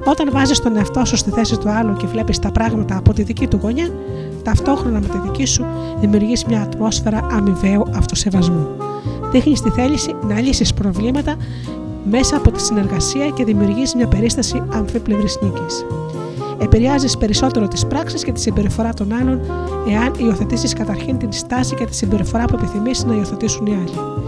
Όταν βάζεις τον εαυτό σου στη θέση του άλλου και βλέπεις τα πράγματα από τη δική του γωνιά, ταυτόχρονα με τη δική σου δημιουργείς μια ατμόσφαιρα αμοιβαίου αυτοσεβασμού. Δείχνεις τη θέληση να λύσεις προβλήματα μέσα από τη συνεργασία και δημιουργείς μια περίσταση αμφίπλευρης νίκης. Επηρεάζεις περισσότερο τις πράξεις και τη συμπεριφορά των άλλων, εάν υιοθετήσεις καταρχήν την στάση και τη συμπεριφορά που επιθυμείς να υιοθετήσουν οι άλλοι.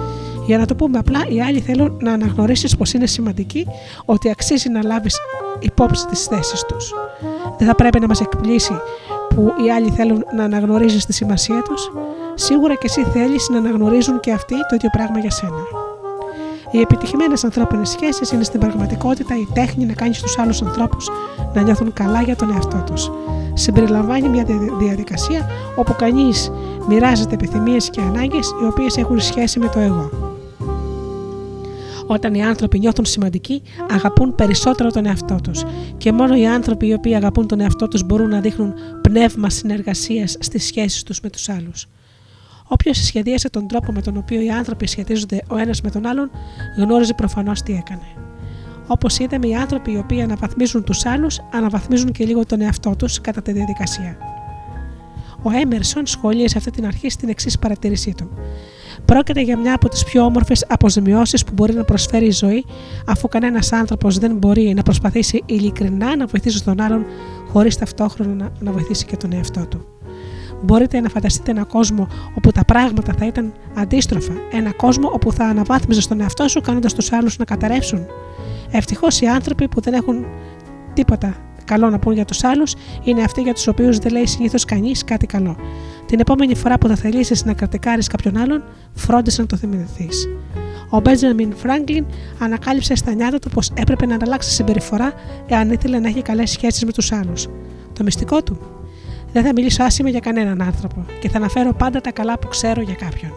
Για να το πούμε απλά, οι άλλοι θέλουν να αναγνωρίσεις πως είναι σημαντική, ότι αξίζει να λάβεις υπόψη τις θέσεις τους. Δεν θα πρέπει να μας εκπλήσει που οι άλλοι θέλουν να αναγνωρίζεις τη σημασία τους. Σίγουρα και εσύ θέλεις να αναγνωρίζουν και αυτοί το ίδιο πράγμα για σένα. Οι επιτυχημένες ανθρώπινες σχέσεις είναι στην πραγματικότητα η τέχνη να κάνεις τους άλλους ανθρώπους να νιώθουν καλά για τον εαυτό τους. Συμπεριλαμβάνει μια διαδικασία όπου κανείς μοιράζεται επιθυμίες και ανάγκες οι οποίες έχουν σχέση με το εγώ. Όταν οι άνθρωποι νιώθουν σημαντικοί, αγαπούν περισσότερο τον εαυτό τους. Και μόνο οι άνθρωποι οι οποίοι αγαπούν τον εαυτό τους μπορούν να δείχνουν πνεύμα συνεργασίας στις σχέσεις τους με τους άλλους. Όποιος σχεδίασε τον τρόπο με τον οποίο οι άνθρωποι σχετίζονται ο ένας με τον άλλον, γνώριζε προφανώς τι έκανε. Όπως είδαμε, οι άνθρωποι οι οποίοι αναβαθμίζουν τους άλλους, αναβαθμίζουν και λίγο τον εαυτό τους κατά τη διαδικασία. Ο Έμερσον σχολίασε αυτή την αρχή στην εξής παρατήρησή του. Πρόκειται για μια από τις πιο όμορφες αποζημιώσεις που μπορεί να προσφέρει η ζωή, αφού κανένας άνθρωπος δεν μπορεί να προσπαθήσει ειλικρινά να βοηθήσει τον άλλον χωρίς ταυτόχρονα να βοηθήσει και τον εαυτό του. Μπορείτε να φανταστείτε ένα κόσμο όπου τα πράγματα θα ήταν αντίστροφα. Ένα κόσμο όπου θα αναβάθμιζε τον εαυτό σου κάνοντας τους άλλους να καταρρεύσουν. Ευτυχώς οι άνθρωποι που δεν έχουν τίποτα καλό να πούν για τους άλλους είναι αυτοί για τους οποίους δεν λέει συνήθως κανείς κάτι καλό. Την επόμενη φορά που θα θελήσεις να κρατικάρεις κάποιον άλλον, φρόντισε να το θυμηθείς. Ο Μπέντζαμιν Φράγκλιν ανακάλυψε στα νιάτα του πως έπρεπε να αλλάξει συμπεριφορά εάν ήθελε να έχει καλές σχέσεις με τους άλλους. Το μυστικό του; Δεν θα μιλήσω άσχημα για κανέναν άνθρωπο και θα αναφέρω πάντα τα καλά που ξέρω για κάποιον.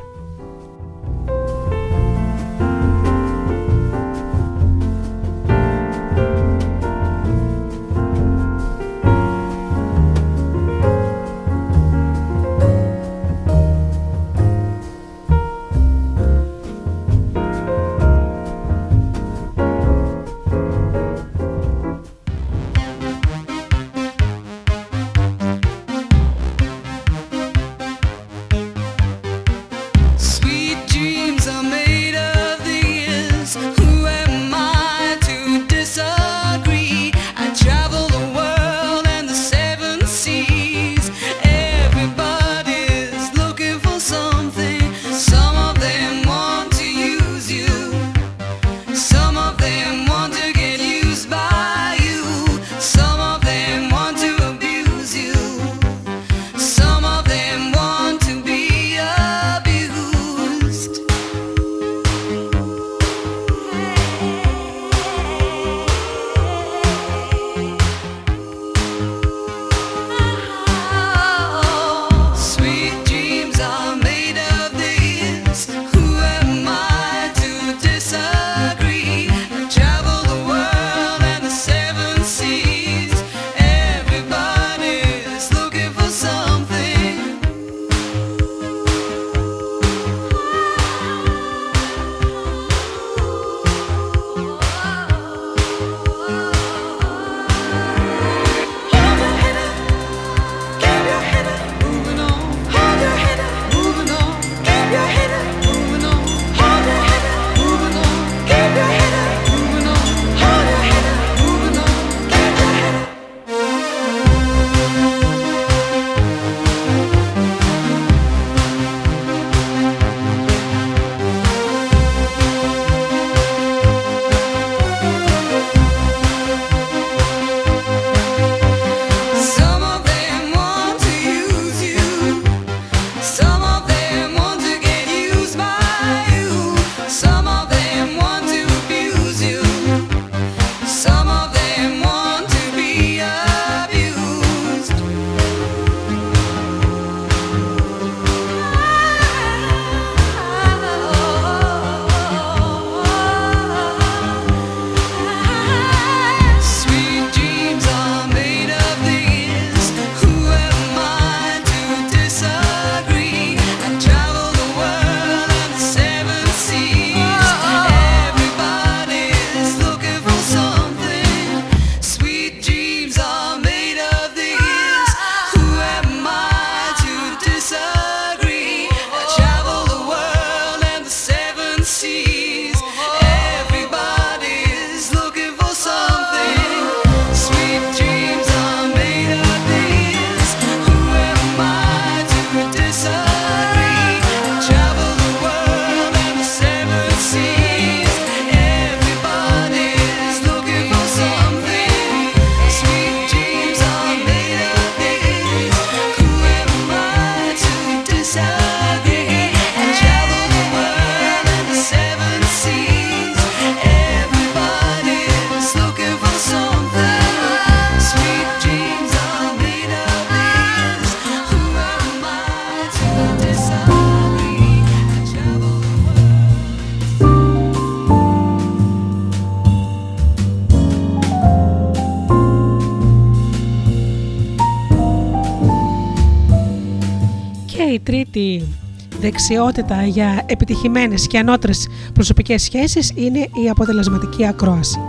Δεξιότητα για επιτυχημένες και ανώτερες προσωπικές σχέσεις είναι η αποτελεσματική ακρόαση.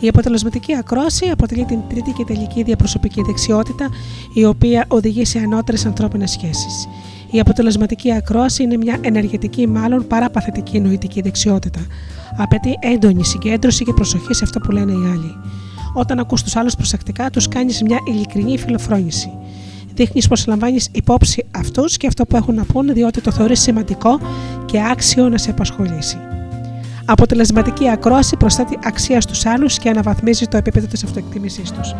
Η αποτελεσματική ακρόαση αποτελεί την τρίτη και τελική διαπροσωπική δεξιότητα η οποία οδηγεί σε ανώτερες ανθρώπινες σχέσεις. Η αποτελεσματική ακρόαση είναι μια ενεργετική, μάλλον παραπαθητική νοητική δεξιότητα. Απαιτεί έντονη συγκέντρωση και προσοχή σε αυτό που λένε οι άλλοι. Όταν ακούς τους άλλους προσεκτικά, τους κάνεις μια ειλικρινή φιλοφρόνηση. Δείχνεις πως λαμβάνεις υπόψη αυτούς και αυτό που έχουν να πούνε, διότι το θεωρείς σημαντικό και άξιο να σε απασχολήσει. Αποτελεσματική ακρόαση προσθέτει αξία στους άλλους και αναβαθμίζει το επίπεδο της αυτοεκτίμησής τους.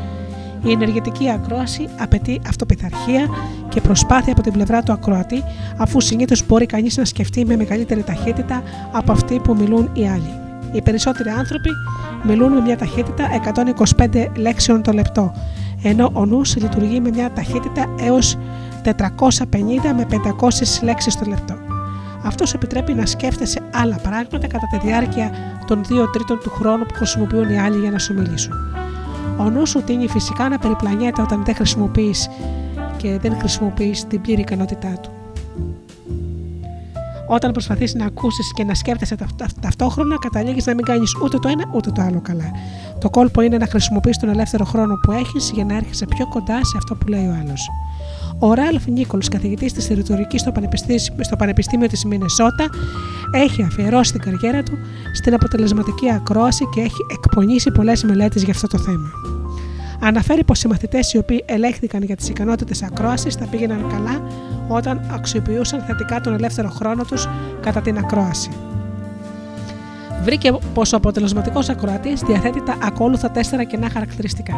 Η ενεργετική ακρόαση απαιτεί αυτοπιθαρχία και προσπάθεια από την πλευρά του ακροατή, αφού συνήθως μπορεί κανείς να σκεφτεί με μεγαλύτερη ταχύτητα από αυτή που μιλούν οι άλλοι. Οι περισσότεροι άνθρωποι μιλούν με μια ταχύτητα 125 λέξεων το λεπτό, ενώ ο νους λειτουργεί με μια ταχύτητα έως 450 με 500 λέξεις το λεπτό. Αυτός σου επιτρέπει να σκέφτεσαι άλλα πράγματα κατά τη διάρκεια των 2 τρίτων του χρόνου που χρησιμοποιούν οι άλλοι για να σου μιλήσουν. Ο νους σου τίνει φυσικά να περιπλανιέται όταν δεν χρησιμοποιείς και δεν χρησιμοποιείς την πλήρη ικανότητά του. Όταν προσπαθείς να ακούσεις και να σκέφτεσαι ταυτόχρονα, καταλήγεις να μην κάνεις ούτε το ένα ούτε το άλλο καλά. Το κόλπο είναι να χρησιμοποιείς τον ελεύθερο χρόνο που έχεις για να έρχεσαι πιο κοντά σε αυτό που λέει ο άλλος. Ο Ράλφ Νίκολς, καθηγητής της ρητορικής στο Πανεπιστήμιο, στο Πανεπιστήμιο της Μινεσότα, έχει αφιερώσει την καριέρα του στην αποτελεσματική ακρόαση και έχει εκπονήσει πολλές μελέτες για αυτό το θέμα. Αναφέρει πως οι μαθητές οι οποίοι ελέγχθηκαν για τις ικανότητες ακρόασης θα πήγαιναν καλά όταν αξιοποιούσαν θετικά τον ελεύθερο χρόνο τους κατά την ακρόαση. Βρήκε πως ο αποτελεσματικός ακροατής διαθέτει τα ακόλουθα τέσσερα κοινά χαρακτηριστικά.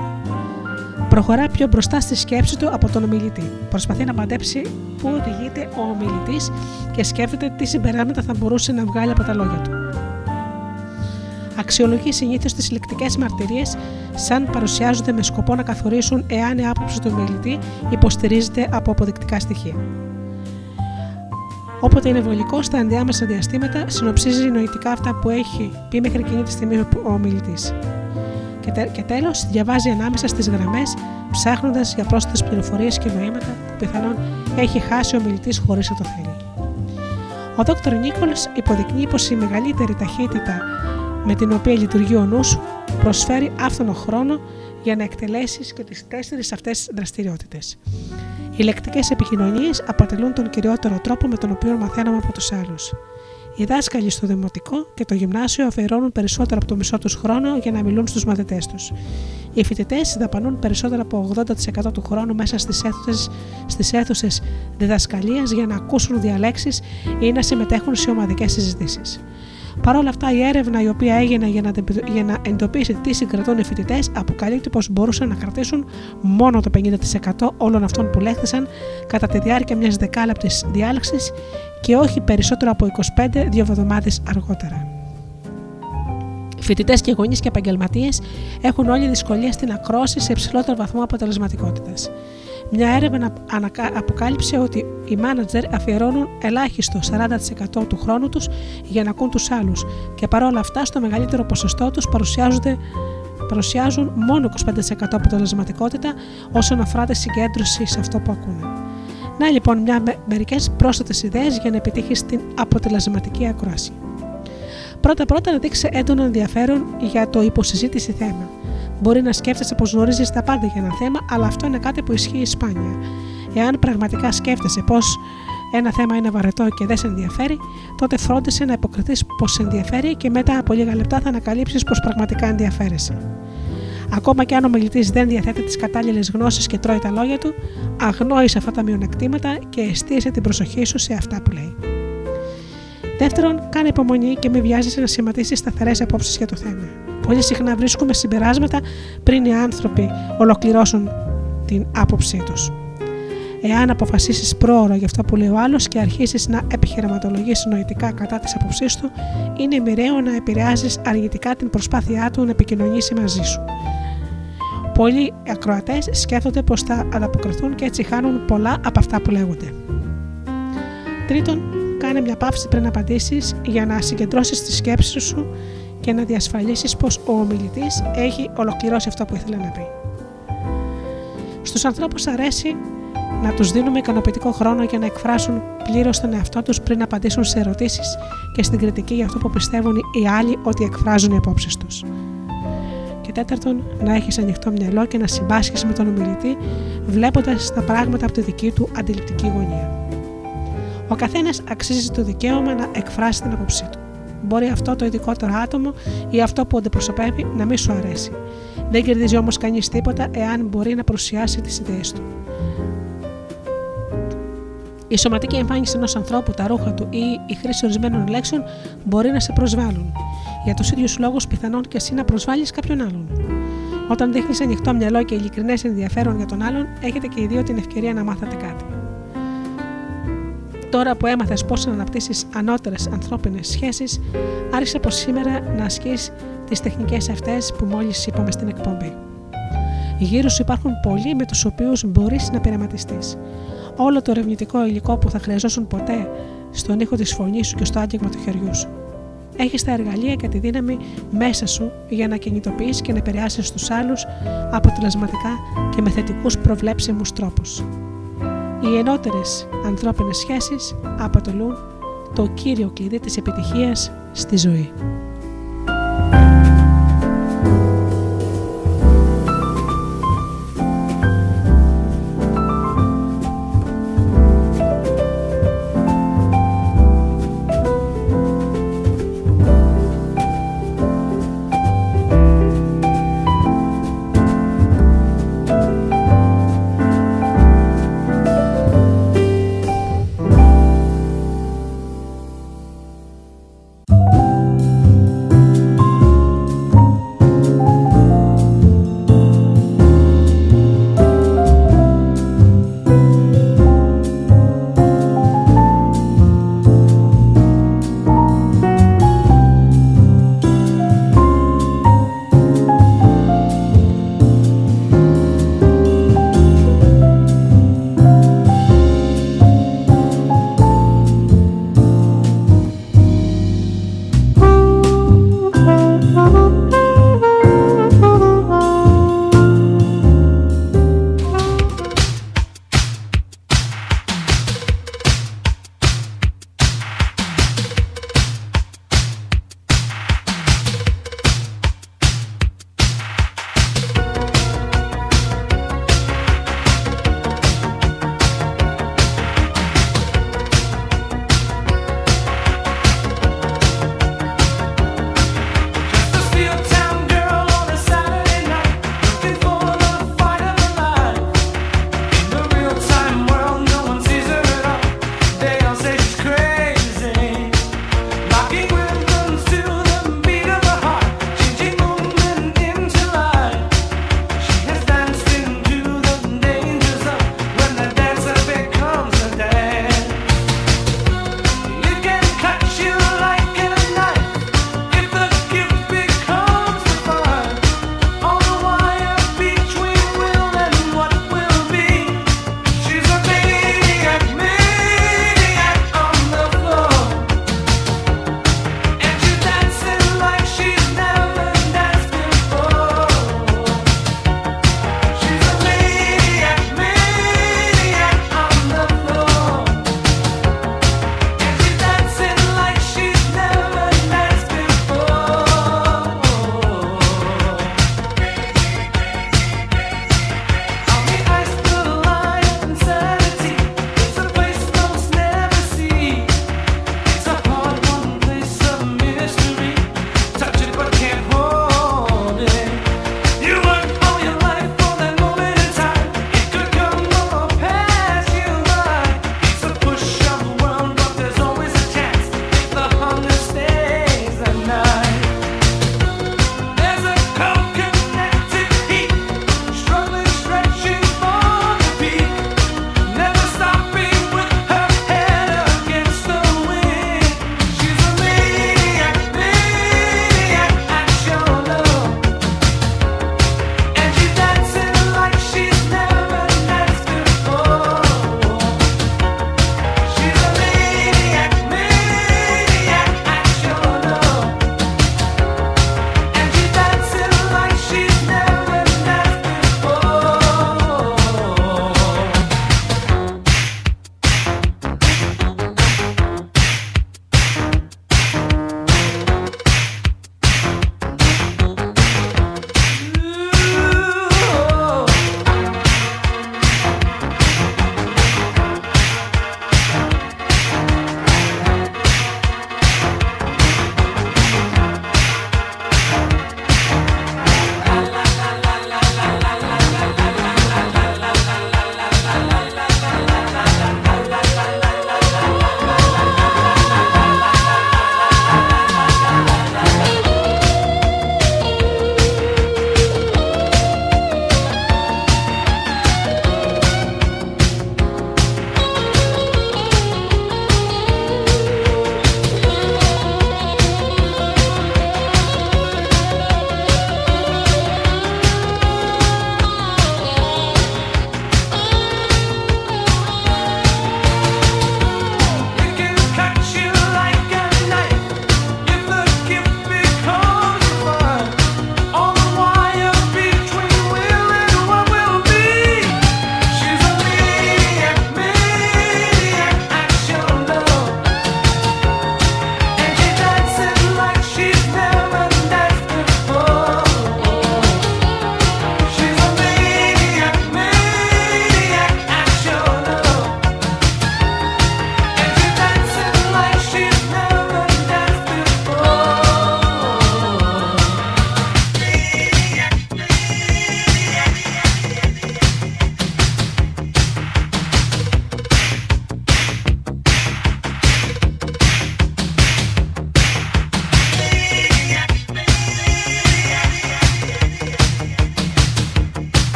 Προχωρά πιο μπροστά στη σκέψη του από τον ομιλητή. Προσπαθεί να παντέψει πού οδηγείται ο ομιλητής και σκέφτεται τι συμπεράσματα θα μπορούσε να βγάλει από τα λόγια του. Αξιολογεί συνήθως τις λεκτικές μαρτυρίες σαν παρουσιάζονται με σκοπό να καθορίσουν εάν η άποψη του ομιλητή υποστηρίζεται από αποδεικτικά στοιχεία. Όποτε είναι βολικό, στα ενδιάμεσα διαστήματα συνοψίζει νοητικά αυτά που έχει πει μέχρι εκείνη τη στιγμή ο ομιλητή. Και, τε, και τέλος, διαβάζει ανάμεσα στις γραμμές, ψάχνοντας για πρόσθετες πληροφορίες και νοήματα που πιθανόν έχει χάσει ο ομιλητή χωρίς να το θέλει. Ο Δ. Νίκολας υποδεικνύει πως η μεγαλύτερη ταχύτητα με την οποία λειτουργεί ο νους προσφέρει άφθονο χρόνο για να εκτελέσεις και τις τέσσερις αυτές δραστηριότητες. Οι λεκτικές επικοινωνίες αποτελούν τον κυριότερο τρόπο με τον οποίο μαθαίνουμε από τους άλλους. Οι δάσκαλοι στο δημοτικό και το γυμνάσιο αφιερώνουν περισσότερο από το μισό τους χρόνο για να μιλούν στους μαθητές τους. Οι φοιτητές δαπανούν περισσότερο από 80% του χρόνου μέσα στις αίθουσες διδασκαλίας για να ακούσουν διαλέξεις ή να συμμετέχουν σε ομαδικές συζητήσεις. Παρ' όλα αυτά, η έρευνα η οποία έγινε για να, για να εντοπίσει τι συγκρατούν οι φοιτητές αποκαλύπτει πως μπορούσαν να κρατήσουν μόνο το 50% όλων αυτών που λέχθησαν κατά τη διάρκεια μιας δεκάλεπτης διάλεξης και όχι περισσότερο από 25 δύο εβδομάδες αργότερα. Φοιτητές και γονείς και επαγγελματίες έχουν όλη δυσκολία στην ακρόση σε υψηλότερο βαθμό αποτελεσματικότητας. Μια έρευνα αποκάλυψε ότι οι μάνατζερ αφιερώνουν ελάχιστο 40% του χρόνου τους για να ακούν τους άλλους και παρόλα αυτά στο μεγαλύτερο ποσοστό τους παρουσιάζουν μόνο 25% αποτελεσματικότητα όσον αφορά τη συγκέντρωση σε αυτό που ακούνε. Να λοιπόν μια, μερικές πρόσθετες ιδέες για να επιτύχεις την αποτελεσματική ακρόαση. Πρώτα πρώτα να δείξει έντονο ενδιαφέρον για το υποσυζήτηση θέμα. Μπορεί να σκέφτεσαι πως γνωρίζεις τα πάντα για ένα θέμα, αλλά αυτό είναι κάτι που ισχύει σπάνια. Εάν πραγματικά σκέφτεσαι πως ένα θέμα είναι βαρετό και δεν σε ενδιαφέρει, τότε φρόντισε να υποκριθείς πως σε ενδιαφέρει και μετά από λίγα λεπτά θα ανακαλύψεις πως πραγματικά ενδιαφέρεσαι. Ακόμα και αν ο μιλητής δεν διαθέτει τις κατάλληλες γνώσεις και τρώει τα λόγια του, αγνόησε αυτά τα μειονεκτήματα και εστίασε την προσοχή σου σε αυτά που λέει. Δεύτερον, κάνε υπομονή και μην βιάζεσαι να σχηματίσεις σταθερές απόψεις για το θέμα. Πολύ συχνά βρίσκουμε συμπεράσματα πριν οι άνθρωποι ολοκληρώσουν την άποψή τους. Εάν αποφασίσεις πρόωρο για αυτό που λέει ο άλλος και αρχίσεις να επιχειρηματολογήσει νοητικά κατά της άποψής του, είναι μοιραίο να επηρεάζεις αργητικά την προσπάθειά του να επικοινωνήσει μαζί σου. Πολλοί ακροατές σκέφτονται πως θα ανταποκριθούν και έτσι χάνουν πολλά από αυτά που λέγονται. Τρίτον, κάνε μια παύση πριν απαντήσεις για να συγκεντρώσεις τη σκέψη σου και να διασφαλίσεις πως ο ομιλητής έχει ολοκληρώσει αυτό που ήθελε να πει. Στους ανθρώπους αρέσει να τους δίνουμε ικανοποιητικό χρόνο για να εκφράσουν πλήρως τον εαυτό τους πριν απαντήσουν σε ερωτήσεις και στην κριτική για αυτό που πιστεύουν οι άλλοι ότι εκφράζουν οι απόψεις τους. Και τέταρτον, να έχεις ανοιχτό μυαλό και να συμπάσχεις με τον ομιλητή, βλέποντας τα πράγματα από τη δική του αντιληπτική γωνία. Ο καθένας αξίζει το δικαίωμα να εκφράσει την άποψή του. Μπορεί αυτό το ειδικότερο άτομο ή αυτό που αντιπροσωπεύει να μην σου αρέσει. Δεν κερδίζει όμως κανείς τίποτα εάν μπορεί να παρουσιάσει τις ιδέες του. Η σωματική εμφάνιση ενός ανθρώπου, τα ρούχα του ή η χρήση ορισμένων λέξεων μπορεί να σε προσβάλλουν. Για τους ίδιους λόγους, πιθανόν και εσύ να προσβάλλεις κάποιον άλλον. Όταν δείχνεις ανοιχτό μυαλό και ειλικρινές ενδιαφέρον για τον άλλον, έχετε και οι δύο την ευκαιρία να μάθετε κάτι. Τώρα που έμαθες πώς να αναπτύσσεις ανώτερες ανθρώπινες σχέσεις, άρχισε από σήμερα να ασκείς τις τεχνικές αυτές που μόλις είπαμε στην εκπομπή. Γύρω σου υπάρχουν πολλοί με τους οποίους μπορείς να πειραματιστείς. Όλο το ερευνητικό υλικό που θα χρειαζόσουν ποτέ στον ήχο της φωνής σου και στο άγγιγμα του χεριού σου. Έχεις τα εργαλεία και τη δύναμη μέσα σου για να κινητοποιήσει και να επηρεάσεις τους άλλους αποτελεσματικά και με θετικούς προβλέψιμους τρόπους. Οι ενώτερες ανθρώπινες σχέσεις αποτελούν το κύριο κλειδί της επιτυχίας στη ζωή.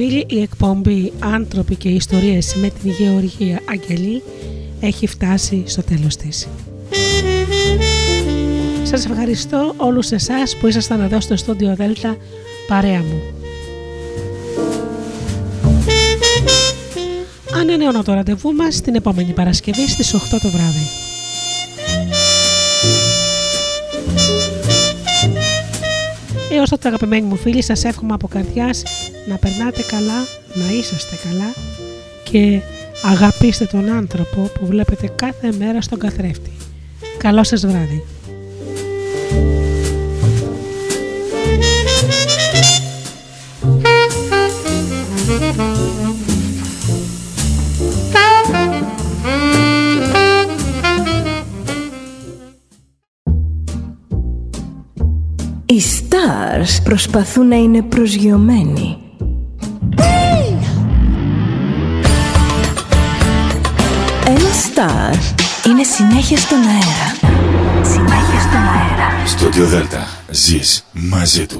Φίλοι, η εκπομπή «Άνθρωποι και ιστορίες» με την Γεωργία Αγγελή έχει φτάσει στο τέλος της. Σας ευχαριστώ όλους εσάς που ήσασταν εδώ στο στούντιο Δέλτα παρέα μου. Ανανεώνω το ραντεβού μας την επόμενη Παρασκευή στις 8 το βράδυ. Έως τότε αγαπημένοι μου φίλοι σας εύχομαι από καρδιάς να περνάτε καλά, να είσαστε καλά και αγαπήστε τον άνθρωπο που βλέπετε κάθε μέρα στον καθρέφτη. Καλό σας βράδυ. Οι stars προσπαθούν να είναι προσγειωμένοι. Star είναι συνέχεια στον αέρα. Συνέχεια στον αέρα. Στο Δέλτα ζεις μαζί του.